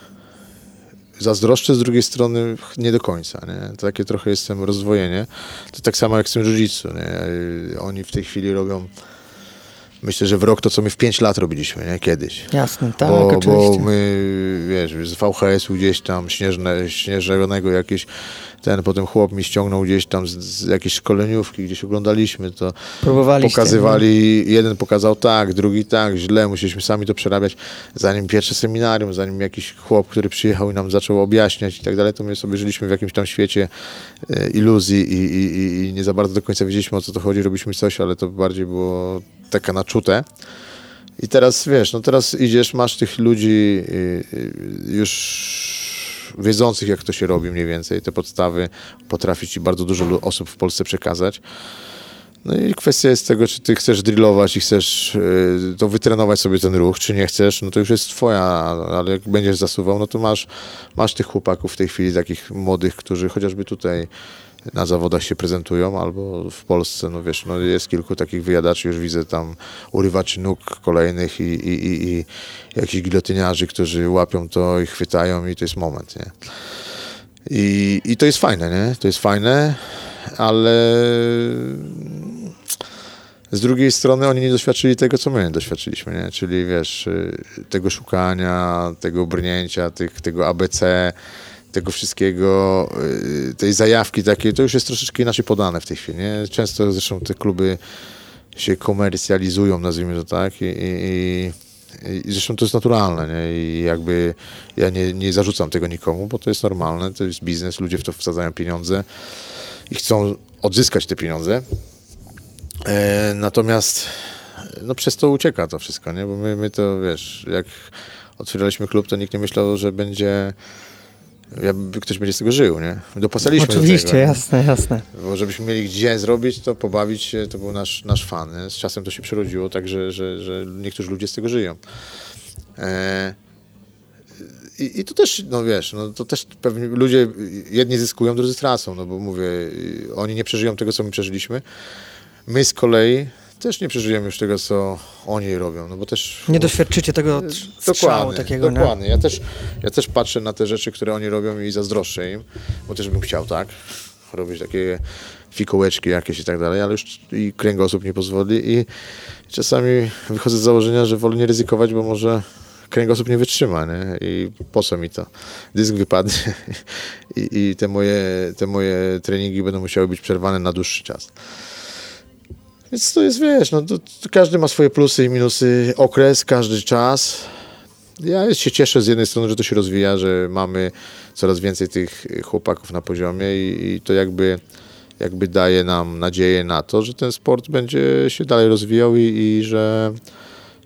zazdroszczę, z drugiej strony nie do końca. Nie? Takie trochę jestem rozdwojenie. To tak samo jak z tym jiu Oni w tej chwili robią myślę, że w rok to, co my w 5 lat robiliśmy, nie? Kiedyś. Jasne, tak, bo, oczywiście. Bo my, wiesz, z VHS-u gdzieś tam śnieżne, śnieżonego jakieś ten, potem chłop mi ściągnął gdzieś tam z, z jakiejś szkoleniówki, gdzieś oglądaliśmy to. Pokazywali, no. jeden pokazał tak, drugi tak, źle, musieliśmy sami to przerabiać. Zanim pierwsze seminarium, zanim jakiś chłop, który przyjechał i nam zaczął objaśniać i tak dalej, to my sobie żyliśmy w jakimś tam świecie e, iluzji i, i, i nie za bardzo do końca wiedzieliśmy o co to chodzi, robiliśmy coś, ale to bardziej było taka naczute. I teraz wiesz, no teraz idziesz, masz tych ludzi y, y, już wiedzących, jak to się robi mniej więcej, te podstawy potrafi ci bardzo dużo osób w Polsce przekazać. No i kwestia jest tego, czy ty chcesz drillować i chcesz y, to wytrenować sobie ten ruch, czy nie chcesz, no to już jest twoja, ale jak będziesz zasuwał, no to masz, masz tych chłopaków w tej chwili, takich młodych, którzy chociażby tutaj na zawodach się prezentują, albo w Polsce, no wiesz, no jest kilku takich wyjadaczy, już widzę tam urywaczy nóg kolejnych i, i, i, i jakichś gilotyniarzy, którzy łapią to i chwytają i to jest moment, nie? I, I to jest fajne, nie? To jest fajne, ale z drugiej strony oni nie doświadczyli tego, co my doświadczyliśmy, nie? Czyli wiesz, y, tego szukania, tego brnięcia, tych, tego ABC, tego wszystkiego, y, tej zajawki takiej, to już jest troszeczkę inaczej podane w tej chwili, nie? Często zresztą te kluby się komercjalizują, nazwijmy to tak, i, i, i zresztą to jest naturalne, nie? I jakby ja nie, nie zarzucam tego nikomu, bo to jest normalne, to jest biznes, ludzie w to wsadzają pieniądze i chcą odzyskać te pieniądze. E, natomiast no przez to ucieka to wszystko, nie? Bo my, my to, wiesz, jak otwieraliśmy klub, to nikt nie myślał, że będzie jakby ktoś będzie z tego żył, nie? Dopasaliśmy Oczywiście, do tego, jasne, jasne. Bo żebyśmy mieli gdzie zrobić, to pobawić się, to był nasz, nasz fan. Nie? Z czasem to się przerodziło tak, że, że, że niektórzy ludzie z tego żyją. E, i, I to też, no wiesz, no to też pewnie ludzie, jedni zyskują, drudzy tracą, no bo mówię, oni nie przeżyją tego, co my przeżyliśmy. My z kolei też nie przeżyjemy już tego, co oni robią, no bo też... Nie doświadczycie tego strzału dokładnie, takiego, Dokładnie. Ja też, ja też patrzę na te rzeczy, które oni robią i zazdroszczę im, bo też bym chciał, tak, robić takie fikołeczki jakieś i tak dalej, ale już i kręgosłup nie pozwoli i czasami wychodzę z założenia, że wolę nie ryzykować, bo może kręgosłup nie wytrzyma, nie? I po co mi to? Dysk wypadnie i, i te, moje, te moje treningi będą musiały być przerwane na dłuższy czas. Więc to jest, wiesz, no, to, to każdy ma swoje plusy i minusy, okres, każdy czas. Ja się cieszę z jednej strony, że to się rozwija, że mamy coraz więcej tych chłopaków na poziomie i, i to jakby, jakby daje nam nadzieję na to, że ten sport będzie się dalej rozwijał i, i że,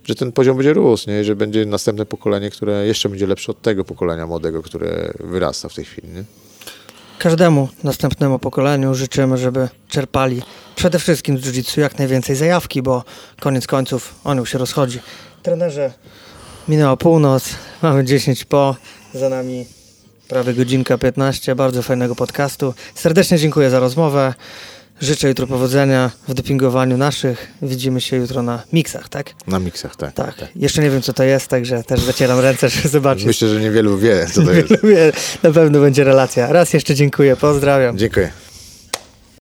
że ten poziom będzie rósł, nie? I że będzie następne pokolenie, które jeszcze będzie lepsze od tego pokolenia młodego, które wyrasta w tej chwili. Nie? Każdemu następnemu pokoleniu życzymy, żeby czerpali przede wszystkim z jiu-jitsu jak najwięcej zajawki, bo koniec końców on już się rozchodzi. Trenerze, minęła północ, mamy 10 po, za nami prawie godzinka 15 bardzo fajnego podcastu. Serdecznie dziękuję za rozmowę. Życzę jutro powodzenia w dopingowaniu naszych. Widzimy się jutro na miksach, tak? Na miksach, tak. Tak. tak. Jeszcze nie wiem, co to jest, także też zacieram ręce, żeby zobaczyć. Myślę, że niewielu wie, co to jest. Na pewno będzie relacja. Raz jeszcze dziękuję. Pozdrawiam. Dziękuję.